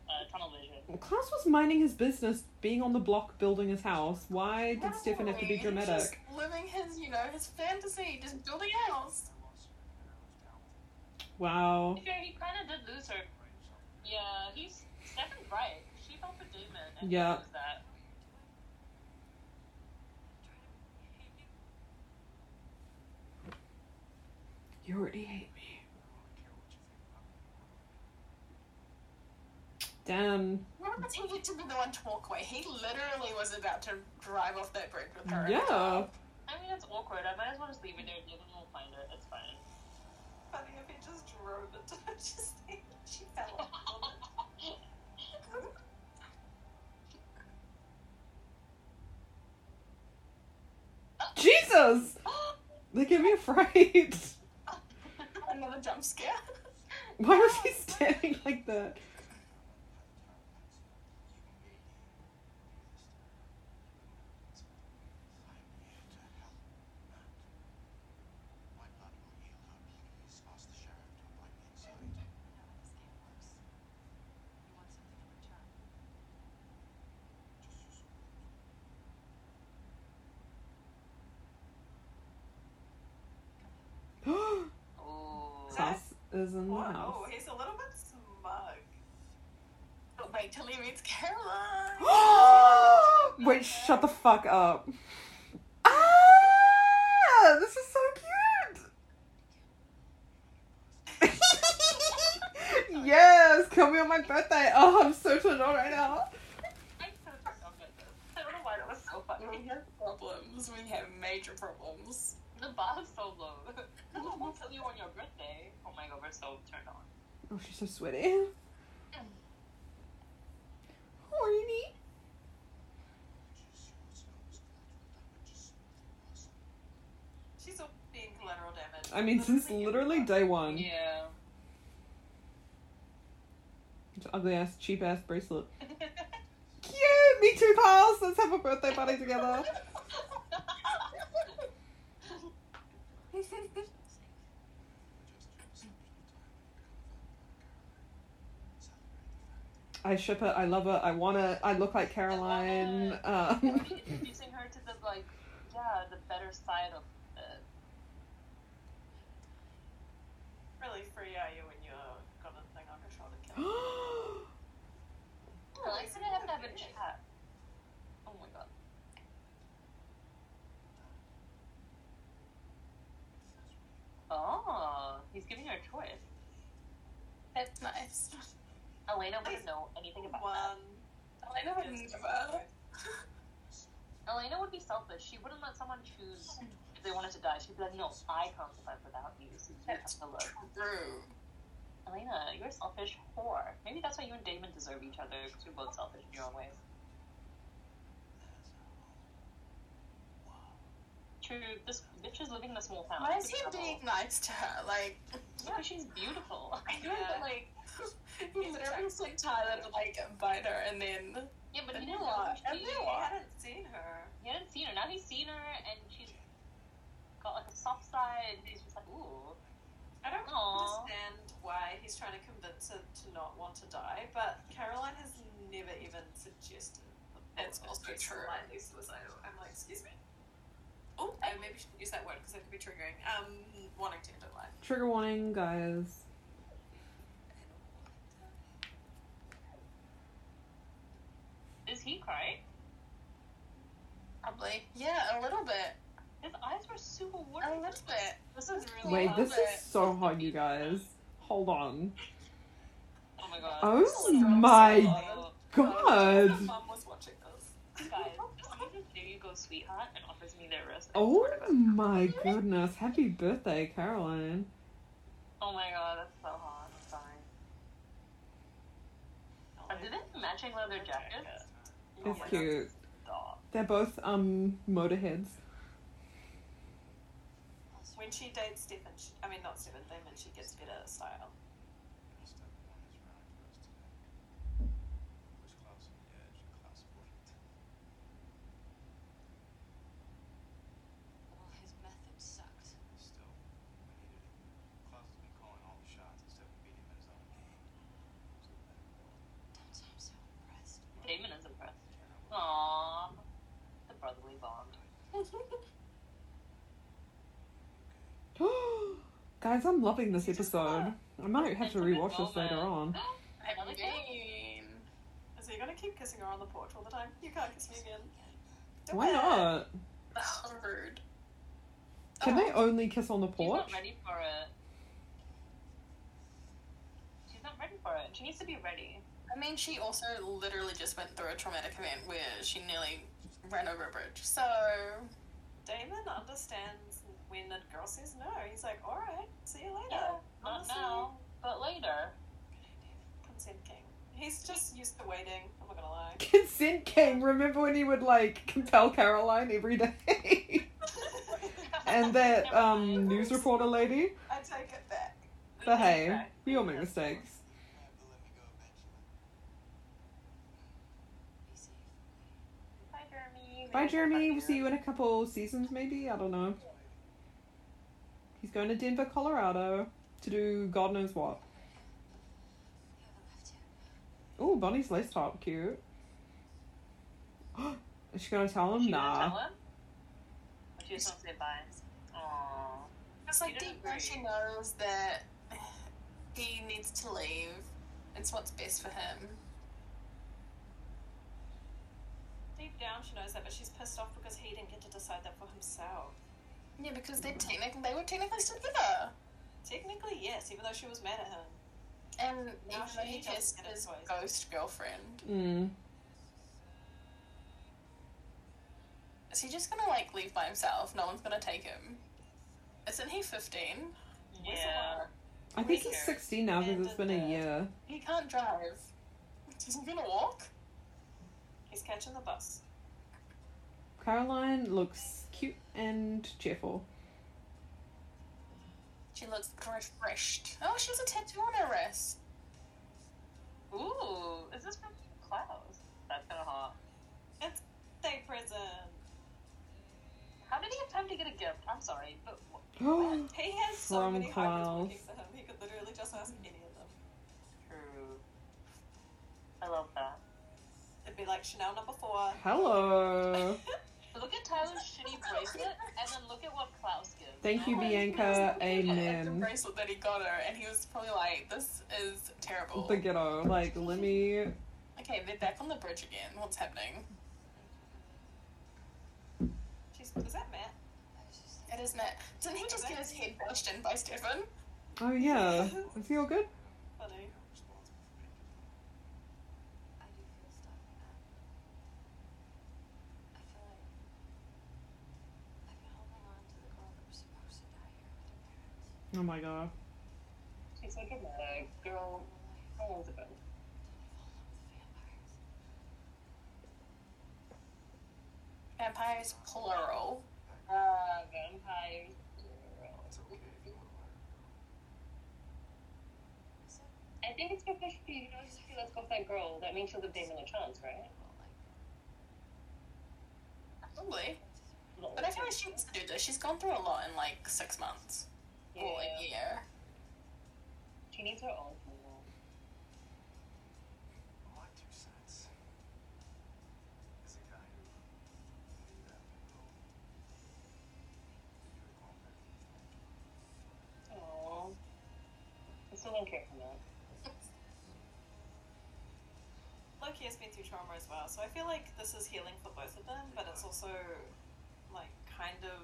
uh, tunnel vision. Klaus was minding his business, being on the block building his house. Why did No, Stefan have to be he's dramatic? Just living his, you know, his fantasy, just building a house. Wow. Yeah, he kind of did lose her. Yeah, he's Stefan's right. She fell for Damon. And yeah. That. You already hate me. Damn. Remember he to be the one to walk away. He literally was about to drive off that bridge with her. Yeah. I mean, it's awkward. I might as well just leave it there. Damon will find it. It's fine. He just drove into her, just she fell off. Jesus! They get me afraid. Another jump scare. Why was he standing like that? My blood will heal her, please. Ask the sheriff to invite me inside. You know how this game works. You want something in return. Just your support. Ooh. Sauce is in the Whoa, house. he's a little bit smug. But wait till he meets Caroline. Wait, shut the fuck up. Ah! This is so cute! yes! Kill me on my birthday! Oh, I'm so turned on right now. I don't know why that was so funny. we have problems. We have major problems. The bar is so low. Someone will tell you on your birthday. Oh my god, we're so turned on. Oh, she's so sweaty. Horny. Just your snow was collateral damage. Just person. She's all being collateral damage. I mean, since Literally day one. Yeah. It's Ugly ass, cheap ass bracelet. Cute! Me too, Carls! Let's have a birthday party together. Just your assumption of time when you become a vampire, Caroline. Celebrate the fact. I ship it. I love it. I want it. I look like Caroline. Um, Introducing her to the like, yeah, the better side of it. Really free are you when you're got a thing on your shoulder? Kim? I like that I have to have a chat. Oh my god. Oh, he's giving her a choice. That's nice. Elena wouldn't know anything about that. Elena would never. Elena would be selfish. She wouldn't let someone choose if they wanted to die. She'd be like, no, I can't survive without you, so you have That's to look. true. Elena, you're a selfish whore. Maybe that's why you and Damon deserve each other, because you're both selfish in your own ways. This bitch is living in a small town. Why is he being nice to her? Like, Yeah, she's beautiful. I know, Yeah. but like, he literally sent Tyler to like bite her, and then Yeah, but he didn't you know are. who And she He hadn't seen her. He hadn't seen her. Now he's seen her, and she's got like a soft side, and he's just like, ooh. I don't Aw. understand why he's trying to convince her to not want to die, but Caroline has never even suggested. That's also true. Slightly suicidal. I'm like, excuse me. Oh, I maybe shouldn't use that word because that could be triggering. Um, wanting to end her life. Trigger warning, guys. Is he crying? probably yeah, a little bit, His eyes were super a little bit. This is really Wait, hot. this is so hot, you guys. Hold on. Oh my god. Oh my god. Her mum was watching this. guys, if someone just there you go, sweetheart, and offers me their Oh swear to God. my goodness. Happy birthday, Caroline. Oh my god, that's so hot. I'm sorry. Uh, do they have matching leather jackets? Oh It's my cute. Stop. They're both um motorheads. When she dates Stefan, she, I mean not Stefan Damon, she gets better style. Guys, I'm loving this episode. I might have to rewatch this later on. Oh, I mean, so you're gonna keep kissing her on the porch all the time. You can't kiss me again. Do Why not? That's rude. Can oh. they only kiss on the porch? She's not ready for it. She's not ready for it. She needs to be ready. I mean, she also literally just went through a traumatic event where she nearly ran over a bridge. So, Damon understands when the girl says no. He's like, all right, see you later. Yeah, not Honestly, now, but later. Consent king. He's just used to waiting. I'm not gonna lie. Consent King. Remember when he would like compel Caroline every day? and that um news reporter lady. I take it back. But hey, we all make mistakes. Be. Bye, Jeremy. Bye, Jeremy. We'll see you in a couple seasons, maybe. I don't know. He's going to Denver, Colorado, to do God knows what. We haven't left yet. Oh, Bonnie's lace top, cute. Is she gonna tell him? She gonna Nah. tell him? Or she just wants to say bye. Aww. it's like deep down she knows that he needs to leave. It's what's best for him. Deep down, she knows that, but she's pissed off because he didn't get to decide that for himself. Yeah, because they technically they were technically still together, Technically, yes, even though she was mad at him. and Now even though he doesn't has get his ghost girlfriend, Mm. is he just gonna like leave by himself? No one's gonna take him. Isn't he fifteen? Yeah. I think he's 16 now because it's been a uh, year. He can't drive. Is he gonna walk? He's catching the bus. Caroline looks cute and cheerful. She looks refreshed. Oh, she has a tattoo on her wrist. Ooh, is this from Klaus? That's kind of hot. Stay prison. How did he have time to get a gift? I'm sorry, but Oh, He has so many Klaus. working for him. He could literally just ask any of them. true. I love that. It'd be like Chanel number four. hello. Look at Tyler's shitty bracelet, and then look at what Klaus gives. Thank you, Bianca. At the bracelet that he got her, and he was probably like, "This is terrible." The ghetto. Like, let me. Okay, they're back on the bridge again. What's happening? She's, is that Matt? I was just It is Matt. Didn't he just get his head bashed in by Stefan? Oh, yeah. Is he all good? Funny. I do feel stuck in that. I feel like I've been holding on to the girl that was supposed to die here with her parents. Oh my god. She's so dramatic. Girl, how long has it been? Then I fall in love with vampires. Vampires plural. Uh, vampires. It's okay if you want to let her I think it's because she knows she lets go of that girl. That means she'll give Damon a chance, right? well, Probably. But I feel like she needs to do this. She's gone through a lot in like six months. Or a Yeah. year. She needs her own. people. go. My two cents. As a guy who knew that girl, you were going back. Aww. I still don't care for that. Loki has been through trauma as well, so I feel like this is healing for both of them, but it's also like kind of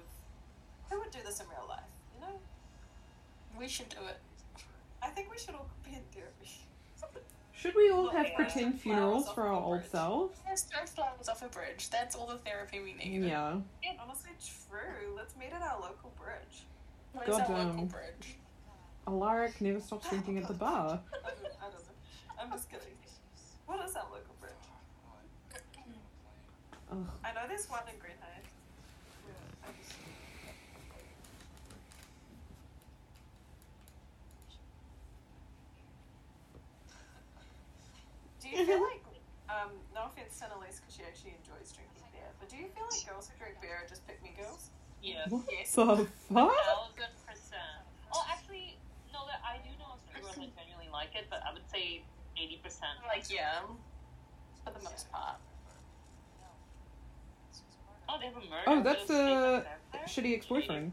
who would do this in real life, you know? We should do it. I think we should all be in therapy. Should we all have yeah, pretend funerals for our old selves? Let's throw flowers off a bridge. That's all the therapy we need. Yeah. Yeah, Honestly, true. Let's meet at our local bridge. Where's our Goddamn. local bridge? Alaric never stops drinking at the bar. I don't know. I'm just kidding. What is our local bridge? Ugh. I know there's one in Greenhithe. Yeah, I just- Do you feel like, um, no offense to Annalise because she actually enjoys drinking beer, but do you feel like girls who drink beer are just pick me girls? Yes. What Yes. the fuck? Thousand percent. Oh, actually, no. That I do know some girls that genuinely like it, but I would say eighty percent. Like, yeah. For the most part. Oh, they have a murder. Oh, that's the shitty ex boyfriend.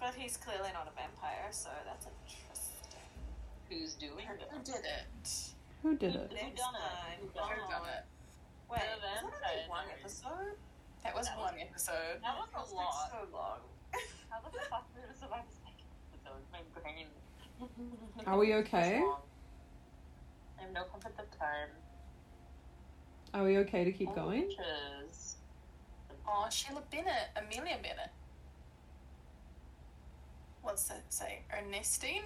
But he's clearly not a vampire, so that's interesting. Who's doing Who it? did it? Who did it? Who done it? time. Who Who done it? done? Wait, was that only one episode? That was That one episode. That was a lot. so long. How the fuck did it survive the second episode? My brain. Are we okay? I have no concept of time. Are we okay to keep All going? witches. Oh, Sheila Bennett, Amelia Bennett. What's that say? Ernestine?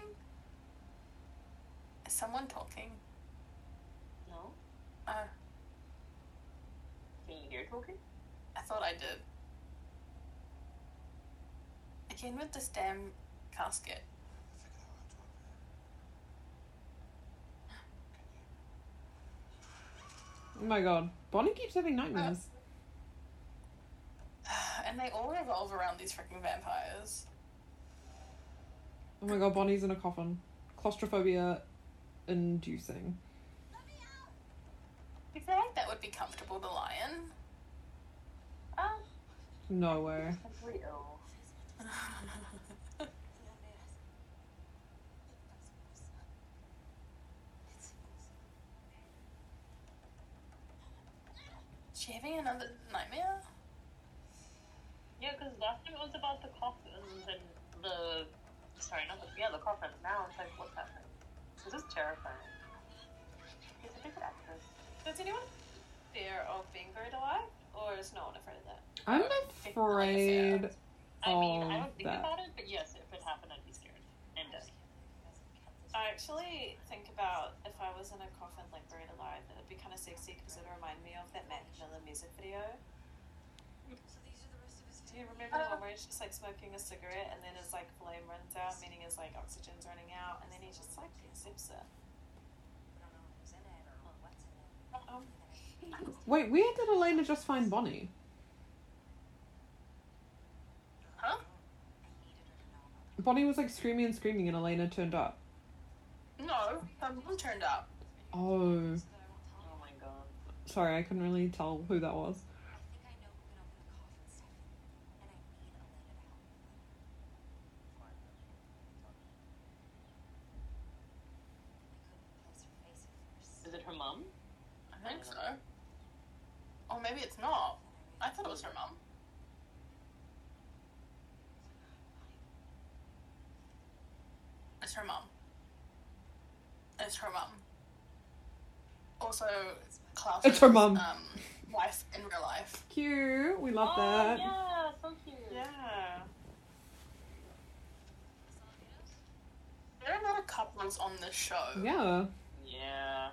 Is someone talking? Uh, Can you hear talking? I thought I did. Again with this damn casket. Oh my god. Bonnie keeps having nightmares. And they all revolve around these freaking vampires. Oh my god, Bonnie's in a coffin. Claustrophobia inducing. I feel like that would be comfortable to lie in. Ah, No way. mentally ill. Is she having another nightmare? Yeah, because last time it was about the coffins and the. Sorry, not the. Yeah, the coffins. Now it's like, what's happening? This is terrifying. She's a good actress. Does anyone fear of being buried alive, or is no one afraid of that? I'm afraid. I mean, I don't think that- about it, but yes, if it happened, I'd be scared. And dead. I actually think about if I was in a coffin, like buried alive, that it'd be kind of sexy because it would remind me of that Mac Miller music video. Do you remember the one where he's just like smoking a cigarette and then his like flame runs out, meaning his like oxygen's running out, and then he just like accepts it. Wait, where did Elena just find Bonnie? Huh? Bonnie was like screaming and screaming, and Elena turned up. No, her mom turned up. Oh, Oh my god. sorry, I couldn't really tell who that was. Is it her mom? I think so. Or maybe it's not. I thought it was her mom. It's her mom. It's her mom. Also, Klaus. It's her mom. Um, wife in real life. Cute. We love oh, that. yeah, so cute. yeah. There are a lot of couples on this show. Yeah. Yeah.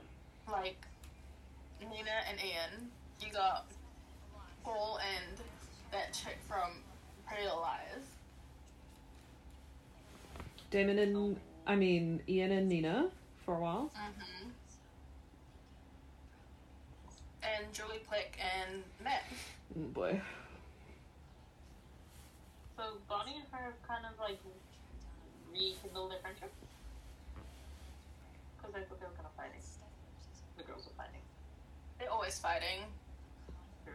Like Nina and Ian. You got Paul and that chick from Pretty Little Liars. Damon and I mean Ian and Nina for a while. Mm-hmm. And Julie Plec and Matt. Oh boy. So Bonnie and her have kind of like rekindled their friendship. Because I thought they were kind of fighting. The girls were fighting. They're always fighting. True.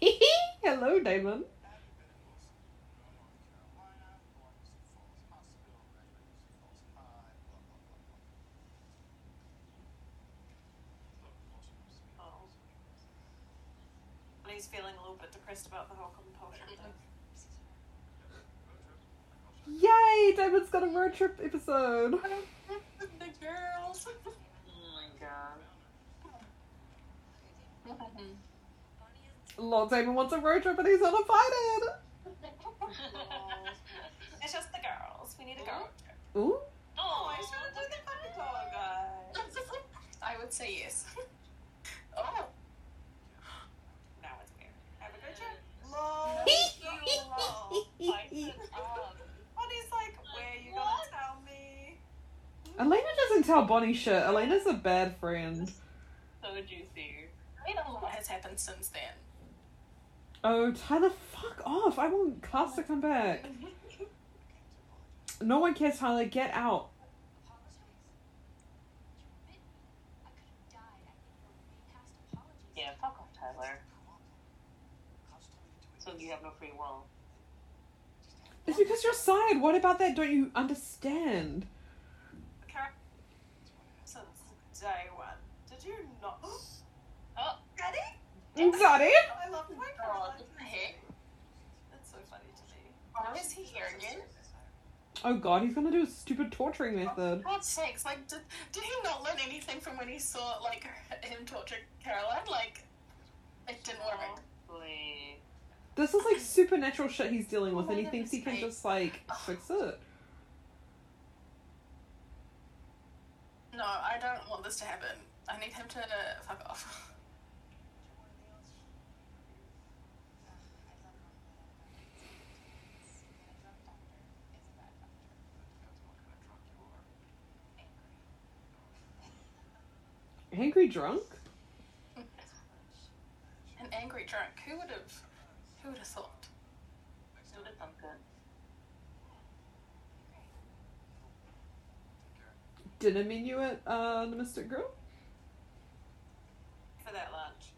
Hello, Damon. Oh. And he's feeling a little bit depressed about the whole compulsion thing. Yay! Damon's got a road trip episode. the girls. Oh my god. Lord Damon wants a road trip and he's uninvited. It's just the girls. We need a girl trip. Ooh. Oh, I should do the puppy call, guys. I would say yes. oh. Now it's weird. Have a good trip. Lol. Lol. Fight it up. Bonnie's like, where are you gonna tell me? Elena doesn't tell Bonnie shit. Elena's a bad friend. So juicy. I don't know what has happened since then. Oh, Tyler, fuck off. I want Cass to come back. No one cares, Tyler. Get out. Yeah, fuck off, Tyler. So you have no free will. It's because you're side. What about that? Don't you understand? Karen, since day one, did you not? Oh, Daddy? Daddy? I love my Oh, Caroline. what the heck? It's so funny to me. Why is he here again? Oh god, he's gonna do a stupid torturing method. For God's sakes, like, did, did he not learn anything from when he saw, like, him torture Caroline? Like, it didn't work. Probably. This is like supernatural shit he's dealing oh with, and he thinks he can just like fix it. No, I don't want this to happen. I need him to fuck off. Angry drunk? An angry drunk. Who would have? Who would have thought? Who would have thunk it? Dinner menu at uh, the Mystic Grill? For that lunch.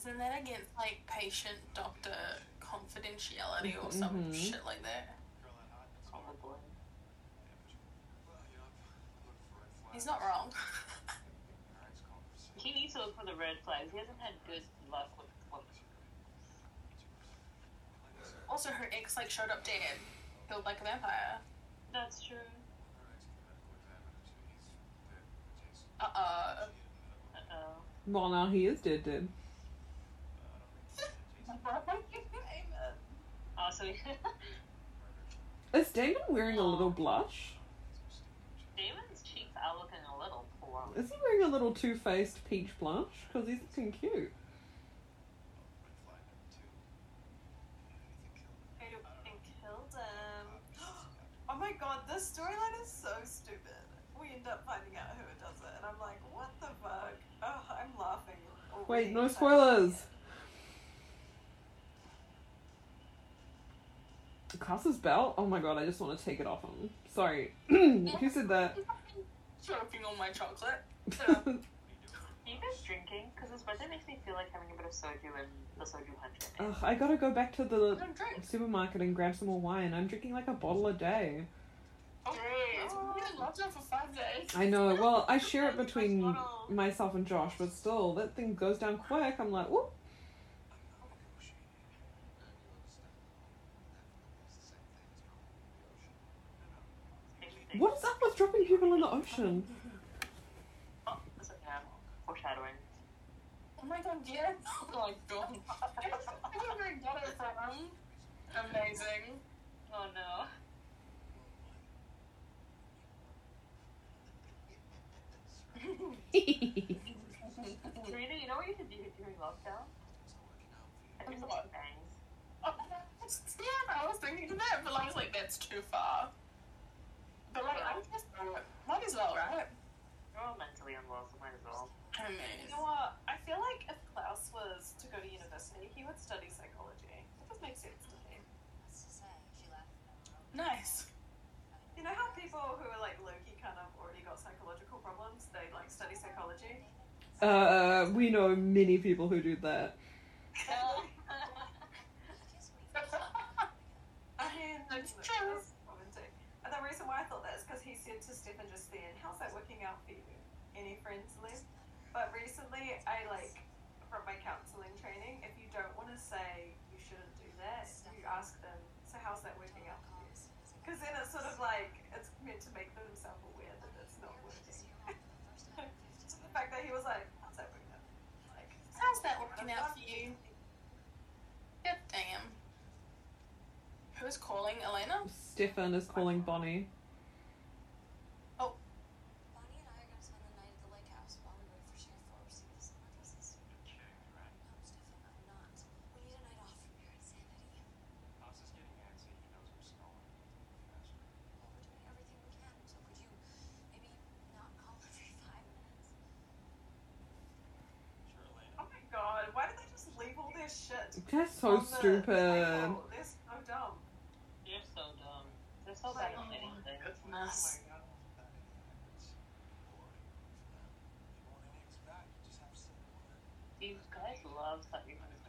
Isn't that against like patient doctor confidentiality or some Mhm. shit like that? Probably. He's not wrong. He needs to look for the red flags. He hasn't had good luck with with also, her ex like showed up dead, killed like a vampire. That's true. Uh uh Uh oh. Well, now he is dead, dead. Amen. Oh, so he, Is Damon wearing a little blush? Damon's cheeks are looking a little poor. Is he wearing a little two faced peach blush? Because he's looking cute. And killed him. Oh my god, this storyline is so stupid. We end up finding out who it does it, and I'm like, what the fuck? Oh, I'm laughing. Wait, already. no spoilers! Cass's belt? Oh my god, I just want to take it off him. Sorry. Who said that? Choking on my chocolate. Are you guys drinking? Because this weather makes me feel like having a bit of soju and the soju punch. in it. Ugh, I gotta go back to the supermarket and grab some more wine. I'm drinking like a bottle a day. Oh, we didn't for five days. I know. Well, I share it between myself and Josh, but still, that thing goes down quick. I'm like, whoop. What is up with dropping people in the ocean? Oh, this is yeah, foreshadowing. Oh my god, yeah. Oh my god. I don't know where I got it from. Amazing. Oh no. Serena, you know what you could do during lockdown? I think What? some bangs. yeah, I was thinking of that, but I was like, that's too far. But like, I just might as well, right? You're all mentally unwell, so might as well. I You know what? I feel like if Klaus was to go to university, he would study psychology. That does make sense to me. nice. You know how people who are like Loki kind of already got psychological problems, they like study psychology? Uh, we know many people who do that. I mean, That's that's true. romantic. And the reason why I thought that is said to Stefan just then, "How's that working out for you? Any friends left?" But recently, I like from my counseling training, if you don't want to say you shouldn't do that, you ask them, "So how's that working out for you?" Because then it's sort of like it's meant to make themselves aware that it's not working. so the fact that he was like, "How's that working out?" Like, How's that working out for you? Yep, damn. Who's calling Elena? Stefan is calling Bonnie. Bonnie and I are gonna spend the night at the lake house while we wait for Sheriff Forbes to give us some addresses. No, Stefan, I'm not. We need a night off from your insanity. Well, we're doing everything we can, so could you maybe not call every five minutes? oh my god, why did they just leave all their shit? That's so the stupid. table? They're so dumb. You're so dumb. They're so bad at anything. Goodness. These guys love sucking on his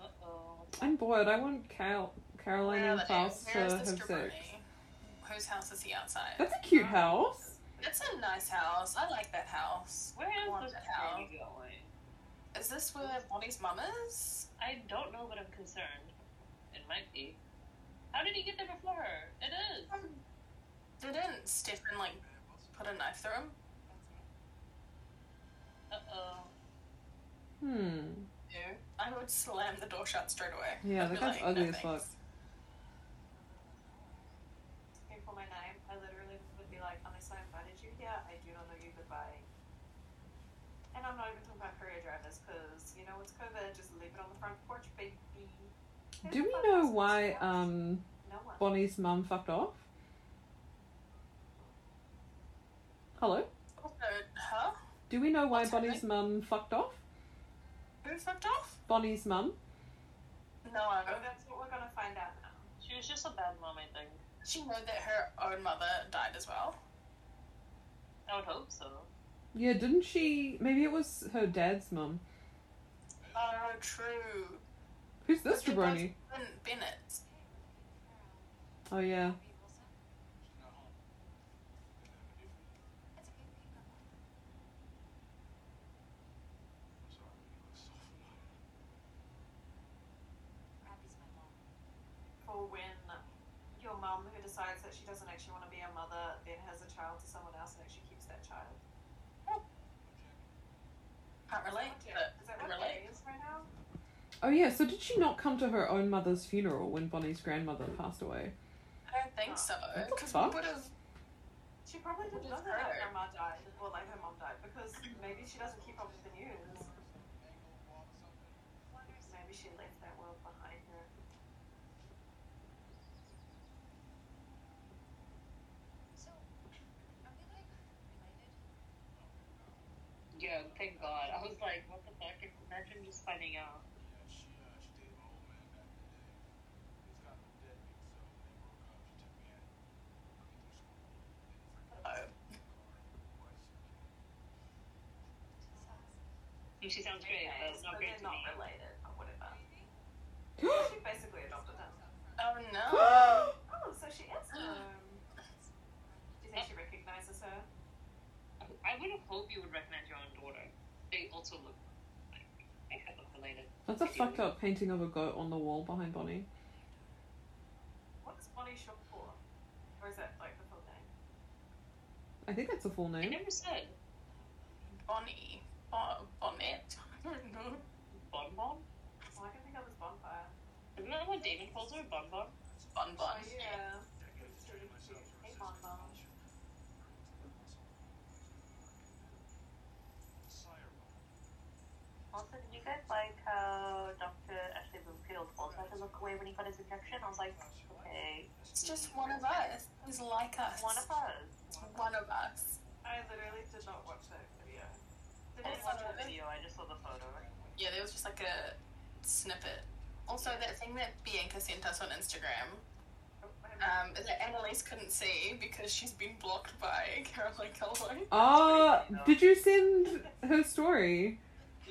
Uh oh. I'm bored. I want Cal- Caroline Where and are they? Klaus to have this sex. Jabroni? whose house is he outside? That's a cute house. That's a nice house. I like that house. Where is Want this that journey going? Is this where Bonnie's mum is? I don't know, but I'm concerned. It might be. How did he get there before her? It is. Didn't Stefan like put a knife through him? Uh oh. Hmm. No. I would slam the door shut straight away. Yeah, I'd that be guy's like, ugly no as fuck. thanks. Hey, for my name, I literally would be like, unless I invited you here, I do not know you. Goodbye. And I'm not even talking about courier drivers, because you know it's COVID. Just leave it on the front porch, baby. There's Do we know why next to us. um No. Bonnie's mum fucked off? Hello? Also, huh? Do we know why What's Bonnie's happening? mum fucked off? Who fucked off? Bonnie's mum? No, I Oh, don't. that's what we're gonna find out now. She was just a bad mom, I think. She know that her own mother died as well. I would hope so. Yeah, didn't she? Maybe it was her dad's mum. Oh, true. Who's this It was jabroni? Ben- Bennett. Oh yeah. She's not home. Didn't have a gift for you. I'm sorry, you look so familiar. For when your mum, who decides that she doesn't actually want to be a mother, then has a child to someone else and actually keeps that child. Can't relate, Is that what relate. it is right now? Oh yeah. So did she not come to her own mother's funeral when Bonnie's grandmother passed away? I don't think so. Because we would have. She probably didn't know that her. her grandma died, or like her mom died, because maybe she doesn't keep up with the news. Maybe she left that world behind her. Yeah, thank God. I was like, what the fuck? Imagine just finding out. She she dated my old man back in the day. He was kind of a deadbeat, so when they broke up, she took me in, put me through school, didn't forget twice. She sounds great, Okay, but so not great they're to not me. related, or whatever. she basically adopted him. Oh no. Oh, so she is him. Um, do you think she recognizes her? I would have hoped you would recognize your own daughter. They also look like they kind of related. That's a fucked up painting of a goat on the wall behind Bonnie. What is Bonnie short for? Or is that like the full name? I think that's a full name. I never said Bonnie. Bon- Bonnet. I don't know. Bon Bon. All I can think of is Bonfire. Isn't that what David calls her? Bon Bon? Bon Bon. Oh, yeah. Hey, Bon Also, did you guys like how Dr. Ashley Bloomfield also had to look away when he got his injection? I was like, okay. It's just one of us. He's like us. One of us. One of us. I literally did not watch that video. Did I didn't watch watch the video, I just saw the photo. Yeah, there was just like a snippet. Also, that thing that Bianca sent us on Instagram Oh, I um, that Annalise couldn't see because she's been blocked by Caroline Calloway. Ah, did you send her story?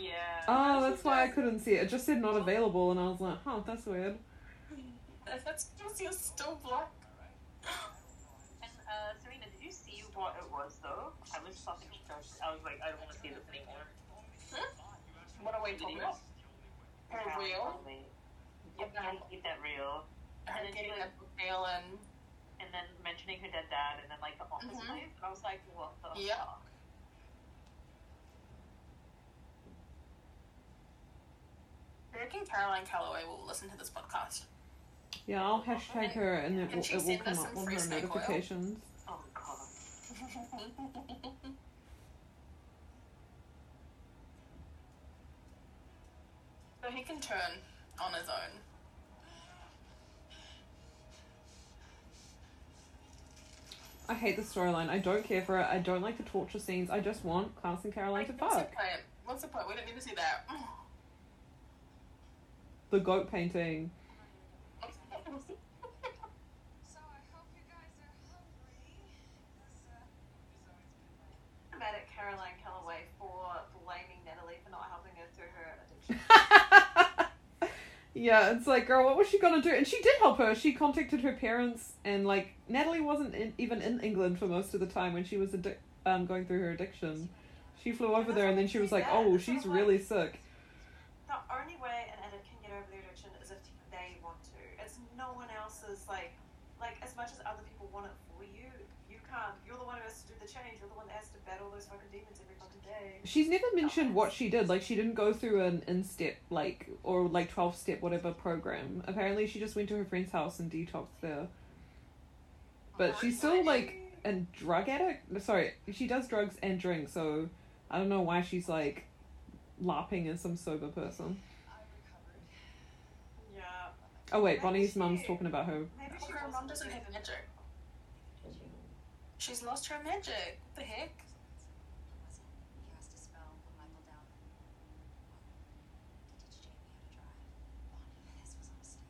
Yeah. Oh, that's why I couldn't see it. It just said not available, and I was like, huh, that's weird. That's because you're still blocked. And, uh, Serena, did you see what it was, though? I was fucking stressed. I was like, I don't want to see this anymore. What are we Did talking you- about? Her Yeah, real? totally. Yep, I keep that real. Her And then getting she a book and And then mentioning her dead dad, and then like the office Mhm. life. And I was like, what the Yeah. fuck? I reckon Caroline Calloway will listen to this podcast. Yeah, I'll hashtag her, and it Can will, it will come up on her snake oil? notifications. Oh god. so he can turn on his own. I hate the storyline. I don't care for it. I don't like the torture scenes. I just want Klaus and Caroline to Like, what's the fuck. point? What's the point? We don't need to see that. The goat painting. So I hope you guys are hungry. 'cause, uh, I'm painting. Caroline Calloway for blaming Natalie for not helping her through her addiction. Yeah, it's like, girl, what was she gonna do? And she did help her. She contacted her parents, and like Natalie wasn't in, even in England for most of the time when she was addic- um going through her addiction. She flew over there, and then she was like, "Oh, she's really sick." The only way an addict can get over their addiction is if they want to. It's no one else's like like as much as other people want it for you, you can't. You're the one who has to do the change. You're the one that has to battle those fucking demons every fucking day. She's never mentioned what she did. Like, she didn't go through an in-step like or like twelve-step whatever program. Apparently, she just went to her friend's house and detoxed there. But she's still like a drug addict. Sorry, she does drugs and drink. So I don't know why she's like lapping as some sober person. Oh wait, Bonnie's mum's talking about her. Maybe she her wasn't mom doesn't have magic. She's lost her magic. What the heck? Listen, he has to spell put Mikael down. To teach Jamie how to drive. Bonnie, this was a mistake.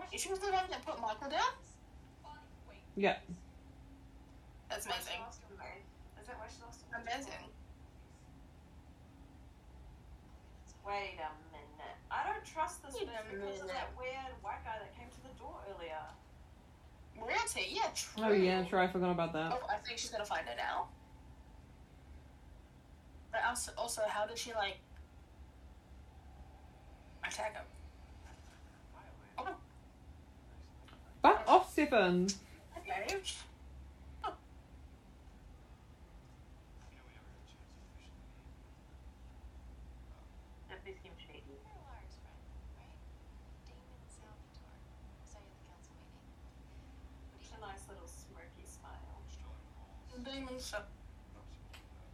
What? She was the one that put Mikael down? Yeah. That's amazing. lost her mind? Is that why she lost her? Amazing. Wait a minute. I don't trust this Wait bitch because of that weird white guy that came to the door earlier. Royalty, oh, yeah, true. Oh yeah, sure. I forgot about that. Oh, I think she's gonna find it now. But also, also, how did she like attack him? Oh, Back off, Stefan. okay. Definitely seems shady. You're Lara's friend, right? Damon Salvatore. Saw you at the council meeting. What do It's you a nice little smirky smile. Demon shop.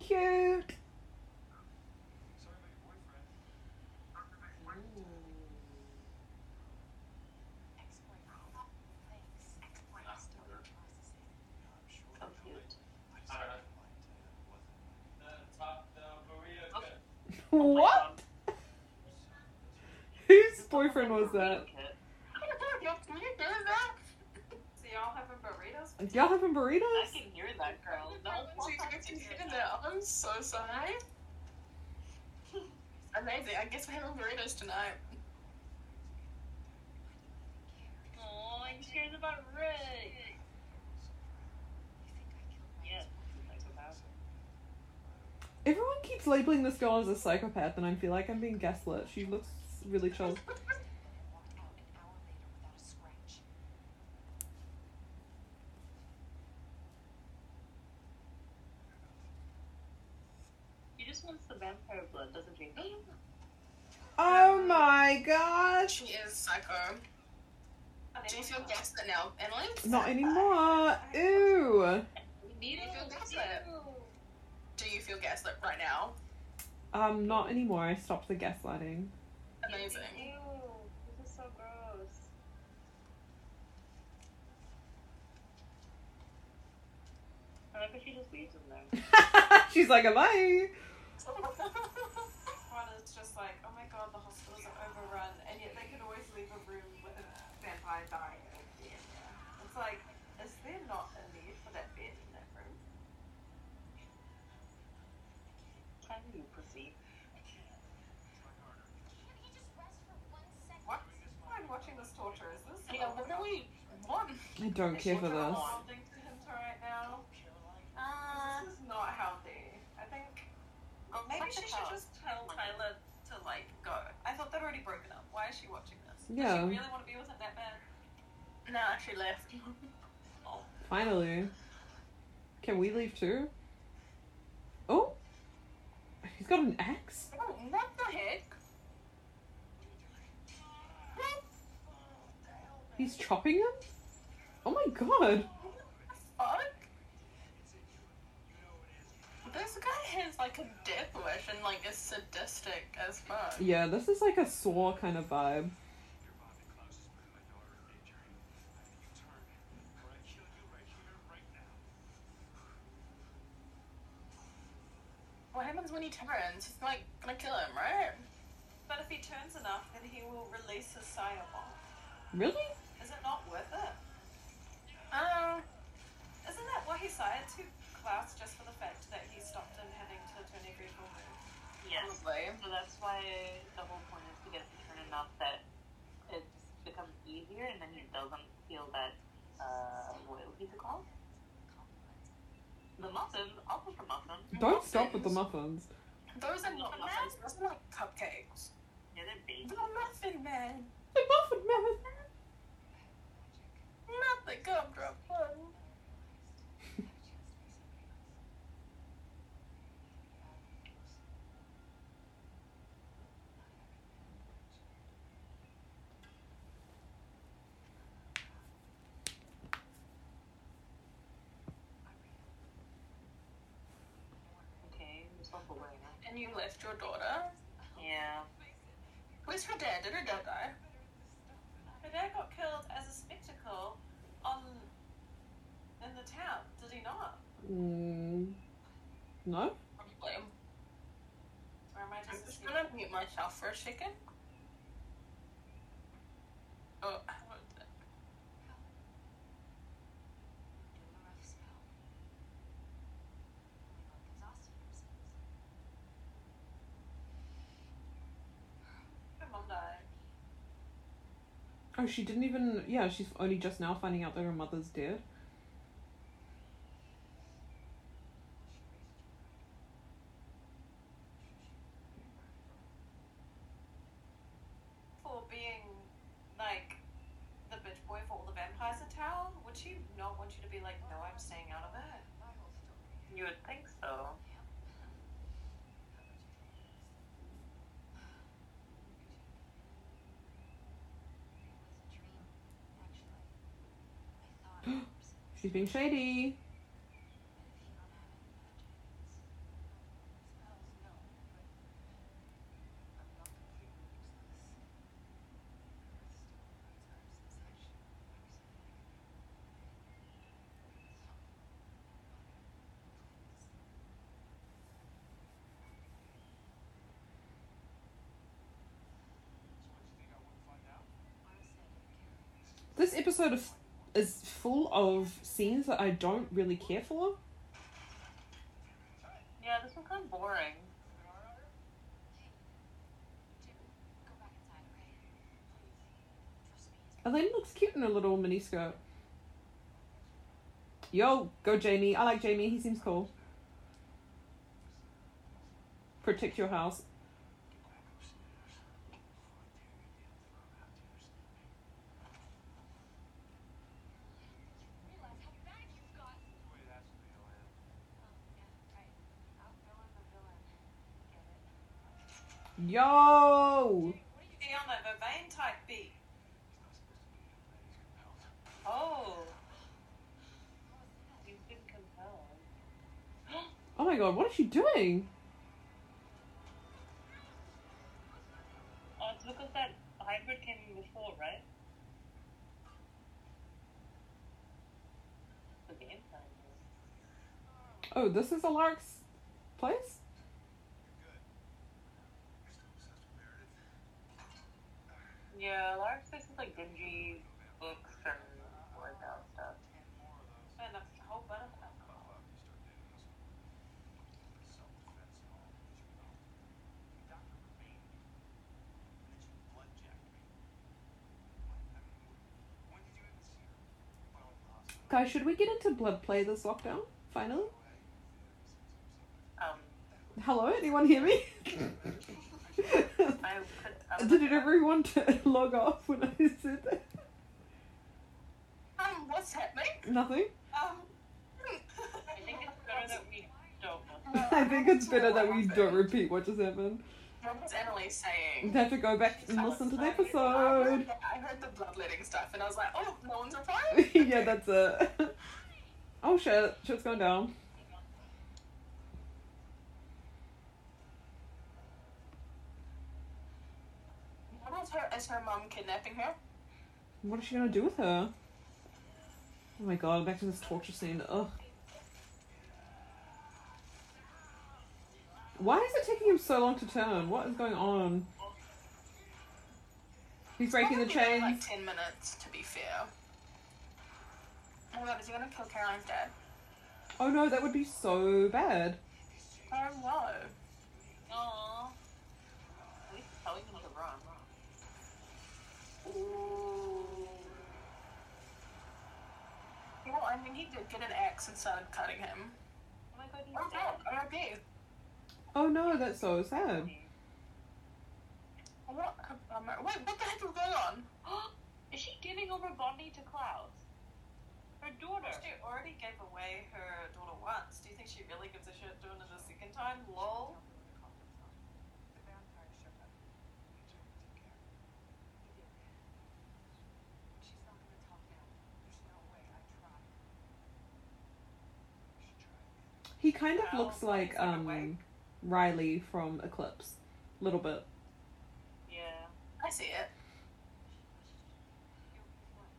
Cute. Sorry about your boyfriend. ex-boyfriend? Thanks. I'm still in processing. I'm sure. So cute. I just had in mind uh, wasn't The top down burrito Okay. cut. Oh my What? Whose boyfriend was that? Kit. Y'all having burritos? Y'all having I burritos? can hear that girl. The whole podcast can hear that. I'm so sorry. Amazing. I guess we're having burritos tonight. Oh, he cares about Rick. You think I killed my Yes, ex-boyfriend? psychopath. Everyone keeps labeling this girl as a psychopath, and I feel like I'm being gaslit. She looks really chill. And walked out an hour later without a scratch. He just wants the vampire blood, doesn't he? Oh my god. She is psycho. Do you feel gaslit now, Emily? Not anymore. Ew. Need You feel gaslit? Do feel gaslit right now? Um, not anymore. I stopped the gaslighting. Amazing. Ew, this is so gross. I like how she just leaves him there. She's like, bye. One is just like, oh my god, the hospitals are overrun, and yet they can always leave a room with a vampire dying. It's like, is there not a need for that bed in that room? Can you pussy? Can't he just rest for one second? What? I'm watching this torture. Is this? Yeah, what are we? What? I don't care for this. Something to him to right now. Uh, This is not healthy. I think maybe she should just tell Tyler to like go. I thought they'd already broken up. Why is she watching this? Does Yeah. she really want to be with him that bad? nah, she left. Finally. Can we leave too? Oh. He's got an axe? Oh, what the heck? He's chopping him? My god. Fuck. This guy has like a death wish and like is sadistic as fuck. Yeah, this is like a saw kind of vibe. Your Bobby Klaus is putting my daughter in danger. Either you turn or I kill you right here, right now. What happens when he turns? He's like gonna kill him, right? But if he turns enough, then he will release his sire bond. Really? Is it not worth it? Um, Isn't that why to Klaus just for the fact that he stopped him having to turn every full moon? Yes. probably. So that's why the whole point is to get it to turn enough that it becomes easier, and then he doesn't feel that uh, loyalty to call. The muffins, also for muffins. Don't stop with the muffins. Those are not muffins. Those are like cupcakes. Yeah, they're babies. The muffin man. The muffin man. Not the gumdrop one. Okay, you're self-aware now. And you left your daughter. Yeah. Where's her dad? Did her dad die? Her dad got killed as a spectacle on in the town. Did he not? Mm, no? Probably. Or am I I'm just just assuming? gonna mute myself for a second. Oh, what the- Doing a rough spell. You look exhausted ever since. Her mum died. Oh, she didn't even. Yeah, she's only just now finding out that her mother's dead. For being like the bitch boy for all the vampires in town, would she not want you to be like, no, I'm staying out of it? You would think so. It was a dream, actually. I thought I was She's being shady. But if you don't have any magic, spells, no. But I'm not completely useless. Earth still hurts being shady. This episode of, is full of scenes that I don't really care for. Yeah, this one's kind of boring. Jim, go back inside, okay? Please. Trust me, he's Elena looks cute in her little mini skirt. Yo, go Jamie. I like Jamie. He seems cool. Protect your house. realize how bad you've got. Oh, yeah, right. Outvillain the villain. Get it? Yo! That Vervain type beat. Oh. You've been compelled. Oh my god, what is she doing? Oh, it's because that hybrid came before, right? The game time. Oh, this is Alaric's place? Yeah, large space is like dingy books and workout stuff. And that's a whole bunch of alcohol. Guys, should we get into blood play this lockdown? Finally? Um, Hello, anyone hear me? I could. I was Did like, everyone to log off when I said that? Um, what's happening? Nothing? Um, I think it's better that we don't. I think it's better that we don't repeat what just happened. What was Annalise saying? We have to go back and listen to the I episode. heard, I heard the bloodletting stuff and I was like, oh, no one's replying? yeah, that's it. Oh shit, shit's going down. Is her, is her mum kidnapping her? What is she gonna do with her? Oh my god, back to this torture scene. Ugh. Why is it taking him so long to turn? What is going on? He's breaking the Probably been, chains. Like 10 minutes, to be fair. Oh my god, is he gonna kill Caroline's dad? Oh no, that would be so bad. Oh no. Aww. At least telling well, I mean, he did get an axe instead of cutting him. Oh my god, he's oh, dead. RIP. Oh no, that's so sad. What. Wait, what the heck is going on? is she giving over Bonnie to Klaus? Her daughter. She already gave away her daughter once. Do you think she really gives a shit doing it a second time? Lol. He kind of looks like um Riley from Eclipse, a little bit. Yeah. I see it. You'll be fine.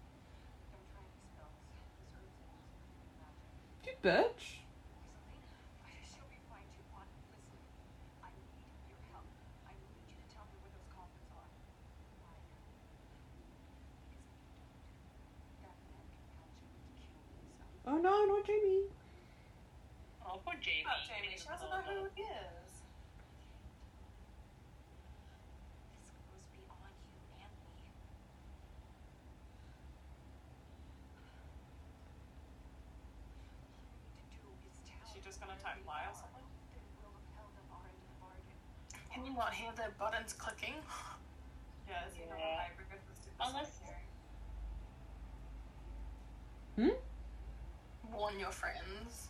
Don't try any spells. This herb's used for magic. You bitch. Selena, she'll be fine, Juwan. Listen, I need your help. I need you to tell me where those coffins are. Why? Because if you don't, that man can catch you and kill himself. Oh no, not Jamie. Oh, poor Jamie. Oh, Jamie, she doesn't know who he is. This goes beyond you and me. All we need to do is tell She just gonna type they lie or something? Then we'll have held up our end of the bargain. Can you not hear the buttons clicking? Yeah, is he not Yeah. a hybrid this Unless- Hmm? Warn your friends.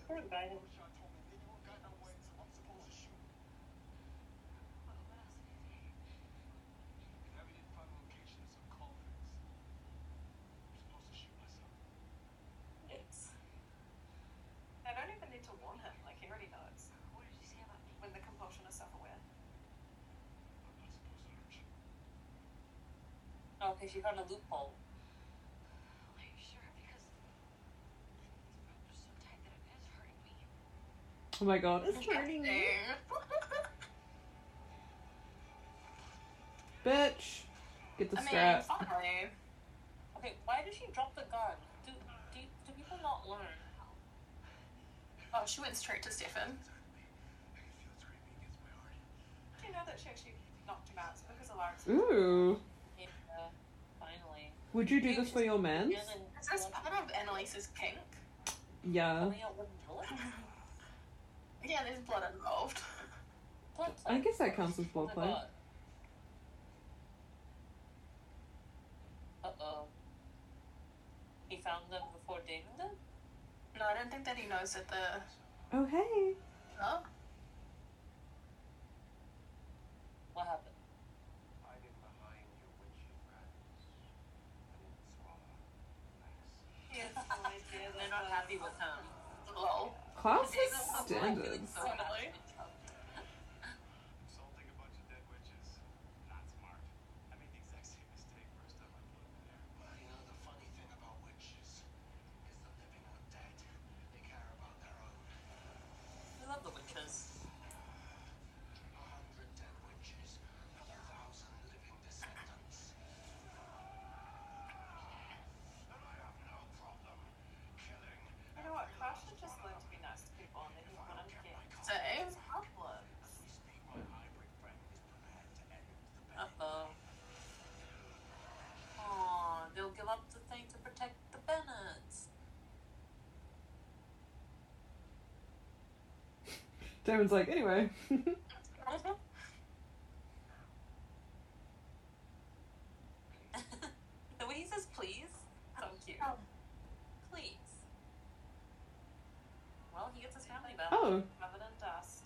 you. Think? I'm supposed to shoot myself. Don't even need to warn him, like he already knows. What you say about me when the compulsion is self-aware? Oh, okay. She found a loophole. Are you sure? Because they're so tight that it is hurting me. Oh my god, it's hurting me. Bitch. Get the I mean, strap. finally. Okay, why did she drop the gun? Do do, do people not learn? Oh, she went straight to Stefan. I can feel it screaming against my heart. Do you know that she actually knocked him out? It's because of Lars. Ooh. Yeah, finally. Would you do this for your man? Is this part of Annalise's kink? Yeah. Oh, Yeah, there's blood involved. Blood I guess that counts as blood play. Uh oh. He found them before Damon did? No, I don't think that he knows that the. Oh hey. Huh? What happened? Hiding behind your witchy friends. I didn't swallow. Thanks. He has no idea that They're not happy with him. Class standards. Totally. Insulting a bunch of dead witches. Not smart. I made the exact same mistake first time I put them there. Well, you know the funny thing about witches is the living or dead. They care about their own. I love the witches. A hundred dead witches, a thousand living descendants. And I have no problem killing. You know what? Crash should just learn to be nice to people and then he wouldn't get Same. his problems. We speak my hybrid friend is prepared to end the Uh oh. Aw, they'll give up the thing to protect the Bennetts. Damon's like, anyway. the way he says please, so cute. Oh. Please. Well, he gets his family back. oh. Covered in dust.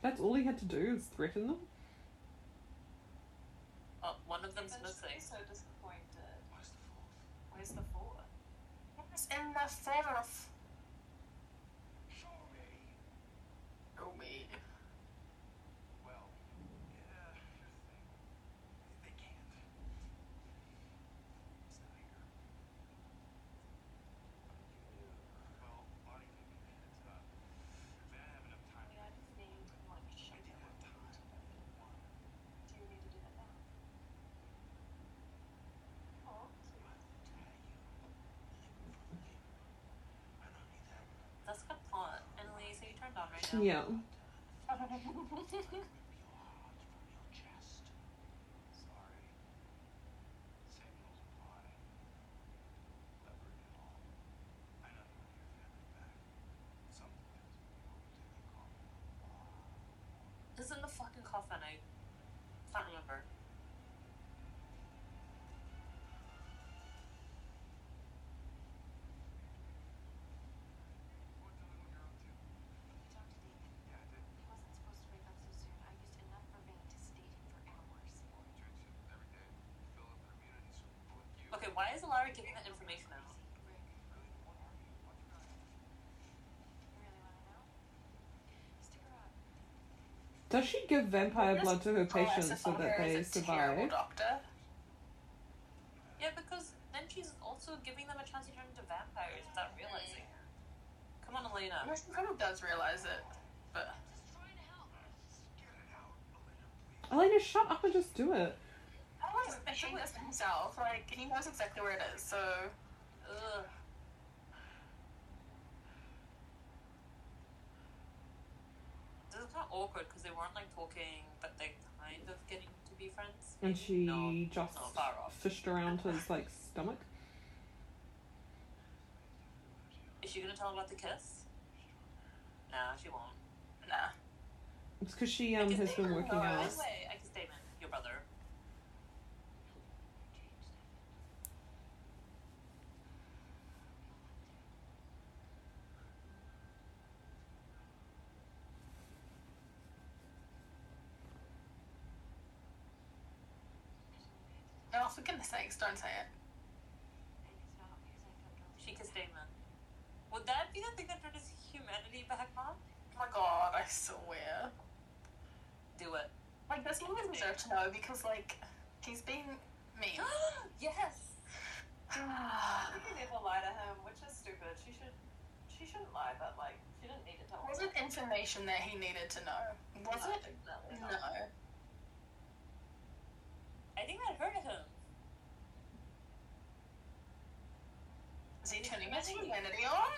That's all he had to do is threaten them? Oh, one of them's Stefan should be missing. so disappointed. Where's the fourth? Where's the fourth? It's in the fourth. Show me. Oh me. Well, yeah, here's the thing. They can't. Know. Yeah. This is in the fucking coffin. I can't remember. Talk to David. He wasn't supposed to wake up so soon. I used enough vervain to sedate him for hours. Okay, why is Alara giving that information out? Rick, you really want to know? Stick around. Does she give vampire blood to her oh, patients so that they as a survive? Doctor. Yeah, because then she's also giving them a chance to turn into vampires without realizing it. Come on, Elena. I mean, she kind of does realize it, but Just trying to help. Elena, shut up and just do it. But he does it himself. Like he knows exactly where it is. So Ugh. This is kind of awkward because they weren't like talking, but they're kind of getting to be friends. And she No, just no, far off. fished around his like stomach. Is she gonna tell him about the kiss? Nah, she won't. nah. It's because she um has been working out. knows. Way, I can Damon, your brother. Oh, for goodness sakes, don't say it. And it's not because I feel guilty. She kissed Damon. Would that be the thing that turned his humanity back on? Oh my god, I swear. Do it. Like this man deserve to know because like he's been mean. yes. She could never lie to him, which is stupid. She should, she shouldn't lie, but like she didn't need to tell Was it information that he needed to know? Was No, it? No. I think that hurt him. Is he turning his humanity on?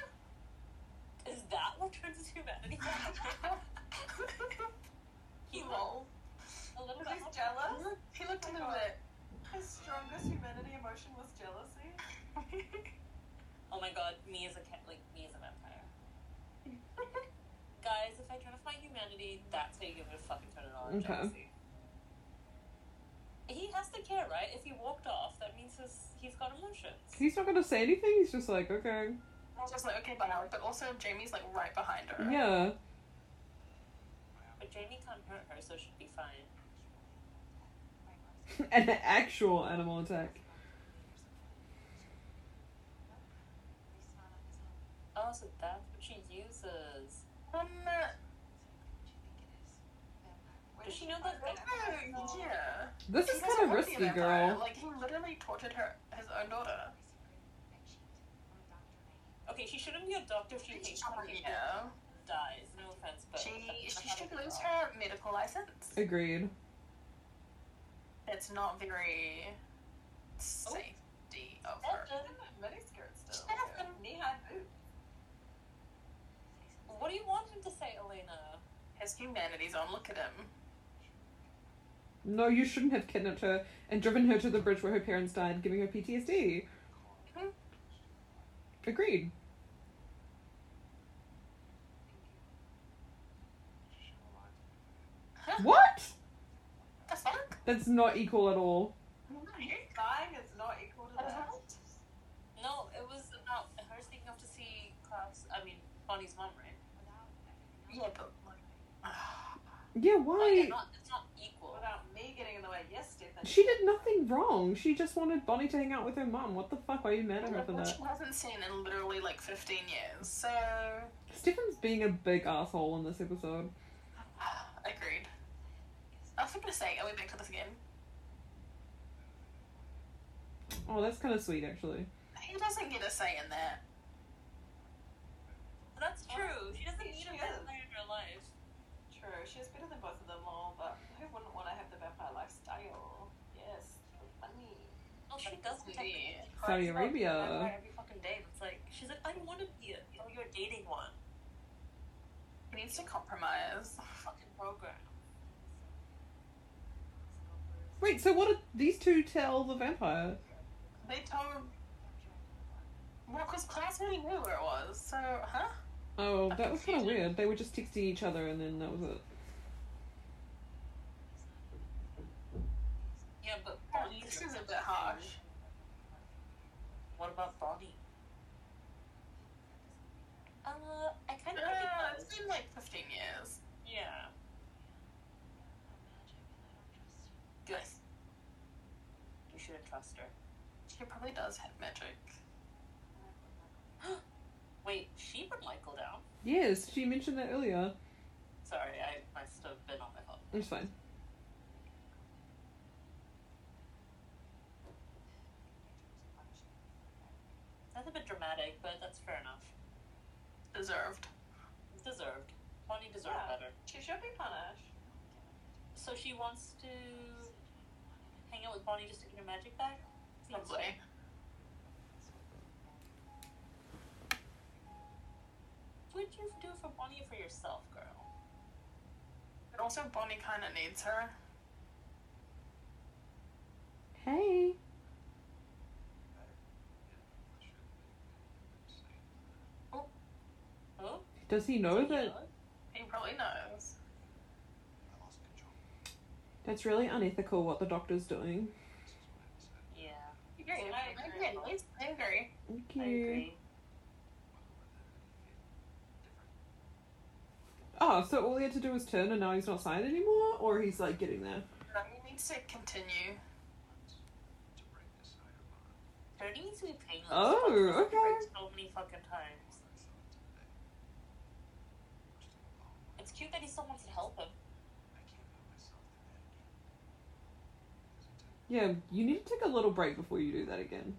Is that what turns his humanity on? he Lol. a little bit. he's jealous. He looked a little bit. His strongest humanity emotion was jealousy. Oh my god, me as a cat, like me as a vampire. Guys, if I turn off my humanity, that's how you give it a fucking turn it on. Okay. Jealousy. He has to care, right? If he walked off, that means his, he's got emotions. He's not gonna say anything. He's just like, okay, I was just like, okay, bye. But also, Jamie's like right behind her. yeah. But Jamie can't hurt her, so she'd be fine. An actual animal attack. At least not on his own. Oh, so that's what she uses. Um, What do you think it is? Vampire. Does she know that? oh, yeah. This He is kind of want to be a risky, girl. Like he literally tortured her, his own daughter. My secret. I cheat. I'm a doctor and I hate Okay, she shouldn't be a doctor if she hates when people Yeah. dies. No offense, but She she should lose they her medical license. Agreed. It's not very oh. safety of her. Stefan, Mini skirt still. Stefan. Knee high boot. What do you want him to say, Elena? His humanity's on. Look at him. No, you shouldn't have kidnapped her and driven her to the bridge where her parents died, giving her PTSD. Hmm. Agreed. Huh? What? The fuck? That's not equal at all. Dying is not equal to that. No, it was about her sneaking off to see Klaus. I mean, Bonnie's mom, right? Without everything else. Yeah, but like, Yeah, yeah, why? not, it's not equal. Without me getting in the way. Yes, Stefan. She did nothing wrong. She just wanted Bonnie to hang out with her mum. What the fuck? Why are you mad at her for that? she hasn't seen in literally like 15 years. So, Stefan's being a big asshole in this episode. agreed. I was gonna say, are we back to this again? Oh, that's kind of sweet, actually. He doesn't get a say in that. That's true. She doesn't She need a is. vampire in her life. True, she's better than both of them all, but have lifestyle? Yes, money. Well, oh, she doesn't the- technically. She Saudi Arabia. Every fucking day. It's like she's like, I don't want to be a. Oh, you're dating one. It needs to compromise. Fucking program. Wait, so what did these two tell the vampire? They told. Well, because Klaus already knew where it was, so, huh? Oh, that was kind of weird. They were just texting each other and then that was it. Yeah, but Bonnie. This is a bit harsh. What about Bonnie? Uh, I kind of think Uh, it it's does. been like 15 years. Yeah. Good. You shouldn't trust her. She probably does have magic. Wait, she put Mikael down. Yes, she mentioned that earlier. Sorry, I must have been on my phone. It's fine. That's a dramatic, but that's fair enough. Deserved. Deserved. Bonnie deserved Yeah. better. She should be punished. So she wants to hang out with Bonnie just to get her magic back? Seems Lovely. Would you do for Bonnie or for yourself, girl? But also, Bonnie kind of needs her. Hey. Oh? Does he know that He probably knows. I lost control. that's really unethical what the doctor's doing? Yeah. Yeah, I I agree. agree. I agree. Thank I agree. Oh, so all he had to do was turn and now he's not signed anymore? Or he's like getting there? No, he needs to continue. To break this side of bond. Dirty needs to be painless. Oh, okay. So many fucking times. I thought today. Pushed him along. It's cute that he still wants to help him. I can't put myself through that again. Because it took Yeah, you need to take a little break before you do that again.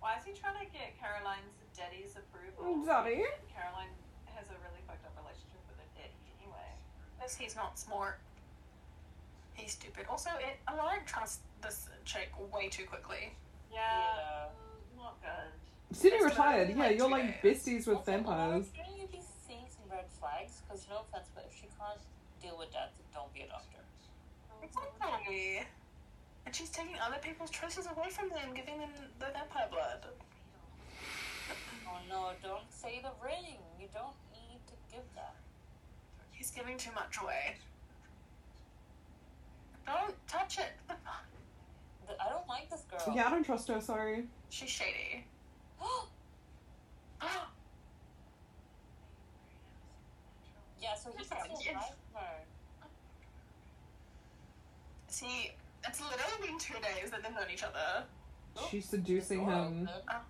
Why is he trying to get Caroline's daddy's approval? Daddy? Caroline has a really fucked up relationship with her daddy anyway. Because he's not smart. He's stupid. Also, it, I won't trust this chick way too quickly. Yeah, not good. City It's retired, yeah, like you're like days. besties with Also, vampires. Shouldn't you be seeing some red flags? Because no offense, but if she can't deal with death, then don't be a doctor. Exactly. And she's taking other people's choices away from them, giving them the vampire blood. Oh no, don't say the ring. You don't need to give that. He's giving too much away. Don't touch it. I don't like this girl. Yeah, I don't trust her, sorry. She's shady. yeah, so he's Yeah. still alive. her. See, it's literally been two days that they've known each other. She's seducing him. open. Ah.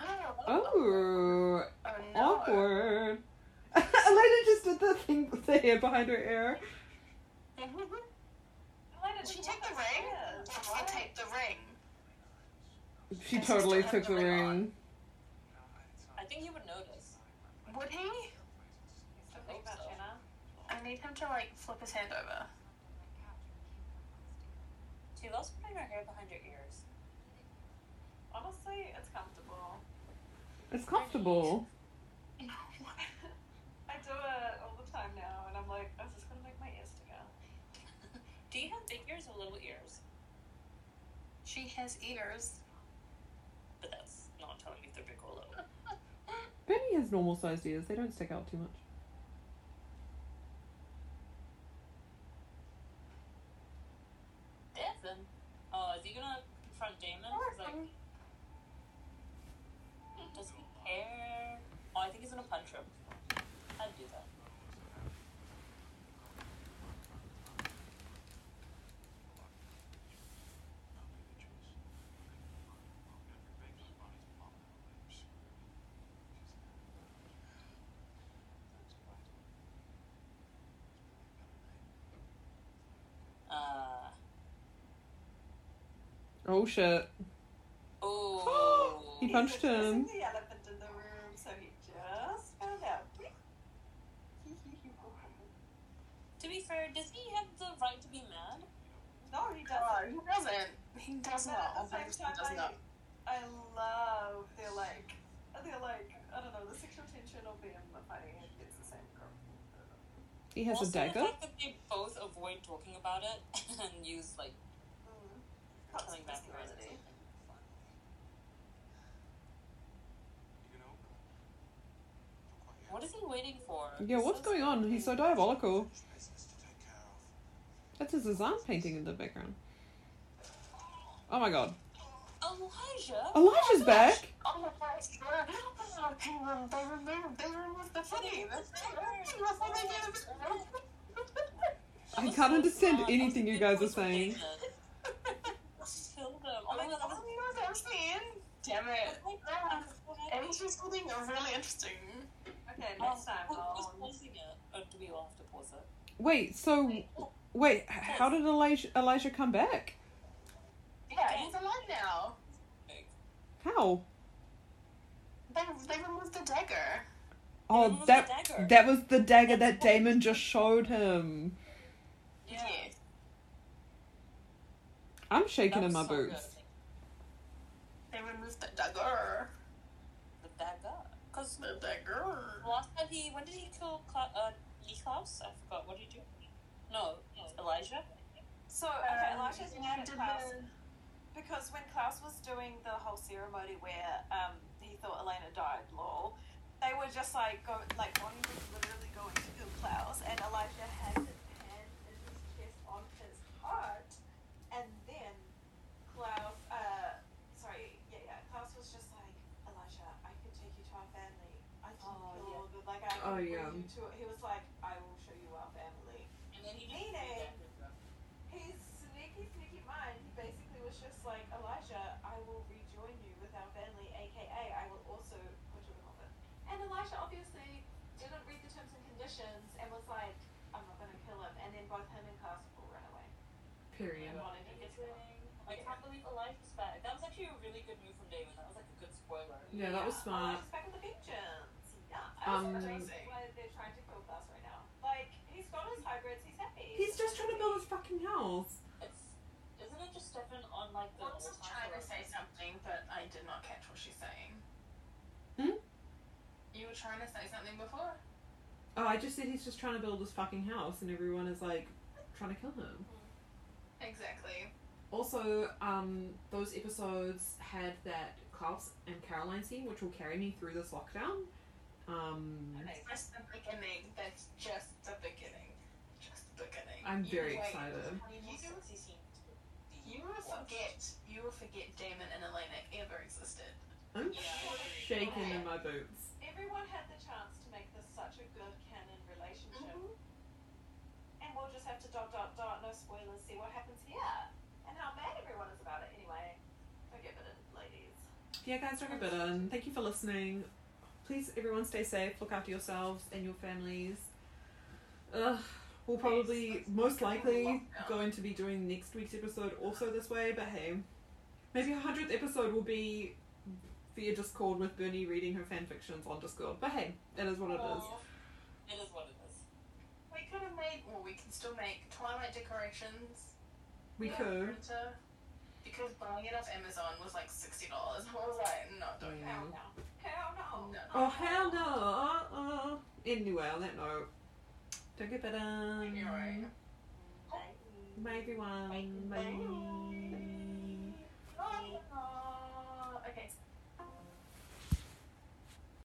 Oh, Oh, oh no. awkward. Elena just did the thing with the hair behind her ear. Elena, Did she just take the ring? upstairs, Did she what? take the ring? She Does totally took the the ring ring. I think he would notice. Would he? So think so. I need him to like flip his hand over. She loves putting her hair behind her ears. Honestly, it's comfortable. It's comfortable. I do it all the time now, and I'm like, is this gonna make my ears stick out? Do you have big ears or little ears? She has ears. Not telling me they're big or little. Benny has normal sized ears, they don't stick out too much. Devin. Oh, is he gonna confront Damon? 'Cause, like, does he care? Oh, I think he's gonna punch him. I'd do that. Uh. Oh shit. Oh. He punched He's him. the elephant in the room, so he just found out. To be fair, does he have the right to be mad? no, he Oh, doesn't. he doesn't. He does not. at the same Obviously, time, does I, not. I love their like, their like, I don't know, the sexual tension of them fighting against the same girl. He has also a dagger. The fact that they both avoid talking about it and use like Killing back Masculinity. You know, look what is he waiting for? Yeah, what's going on? He's so diabolical. There's business to take care of. That's his Azan painting in the background. Oh my god. Elijah. Elijah's oh back! Oh my gosh, penguin. They removed, they removed the footy. That's before I can't understand anything you guys are saying. Kill them. Oh Oh my my god, god, that was oh Damn it. And she's something really interesting. Okay, um, next time Who- Who's I'll. pausing it? Or do we all have to pause it? Wait, so wait, how did Elijah Elijah come back? Yeah, he's alive now. How? They, they removed the dagger. Oh, removed the that dagger. that was the dagger that Damon just showed him. Yeah. Yes. I'm shaking in my so boots. They removed the dagger. The dagger. Because The dagger. last time he, when did he kill Cla- uh, Klaus? I forgot. What did he do? No, Elijah. So, okay, um, Elijah's you mad at Klaus. the- Because when Klaus was doing the whole ceremony where um, he thought Elena died, lol, they were just like go like Bonnie was literally going to kill Klaus, and Elijah had his hand in his chest on his heart, and then Klaus, uh, sorry, yeah, yeah, Klaus was just like Elijah, I could take you to our family. I can Oh, kill yeah. all the like I can Oh, yeah. you to. He was like, I will show you our family. And then he Meaning, his sneaky, sneaky mind, he basically was just like, Elijah, I will rejoin you with our family, aka I will also put you in coffin. And Elijah obviously didn't read the terms and conditions and was like, I'm not gonna kill him. And then both him and Klaus will run away. Period. And wanted to to. I can't believe Elijah's back. That was actually a really good move from Damon. That was like a good spoiler. Yeah, that was uh, smart. Elijah's back with the Like, he's got his hybrids, he's. He's just trying to build his fucking house. It's isn't it just Stefan on like the Wants old to try to say something, but I did not catch what she's saying. Hmm? You were trying to say something before? Oh, I just said he's just trying to build his fucking house, and everyone is like trying to kill him. Exactly. Also, um, those episodes had that Klaus and Caroline scene, which will carry me through this lockdown. Um, That's just the beginning. That's just the beginning. Just the beginning. I'm You very wait. excited. You, you will forget. You will forget Damon and Elena ever existed. I'm Yeah. shaking in my boots. Everyone had the chance to make this such a good canon relationship. And we'll just have to dot dot dot, no spoilers, see what happens here. And how mad everyone is about it anyway. Don't get bitten, ladies. Yeah, guys, don't get bitten. Thank you for listening. Please, everyone, stay safe. Look after yourselves and your families. Ugh, we'll probably, most likely, going to be doing next week's episode also this way. But hey, maybe a hundredth episode will be via Discord with Bernie reading her fan fictions on Discord. But hey, it is what it is. It is what it is. We could have made. Well, we can still make Twilight decorations. We Yeah, could. Because buying it off Amazon was like sixty dollars. I was like, no, don't. Oh, yeah. Hell no. Hell no. No. Oh hell no! Uh-uh. Anyway, on that note, don't get. You're right. Bye everyone. Bye. Bye.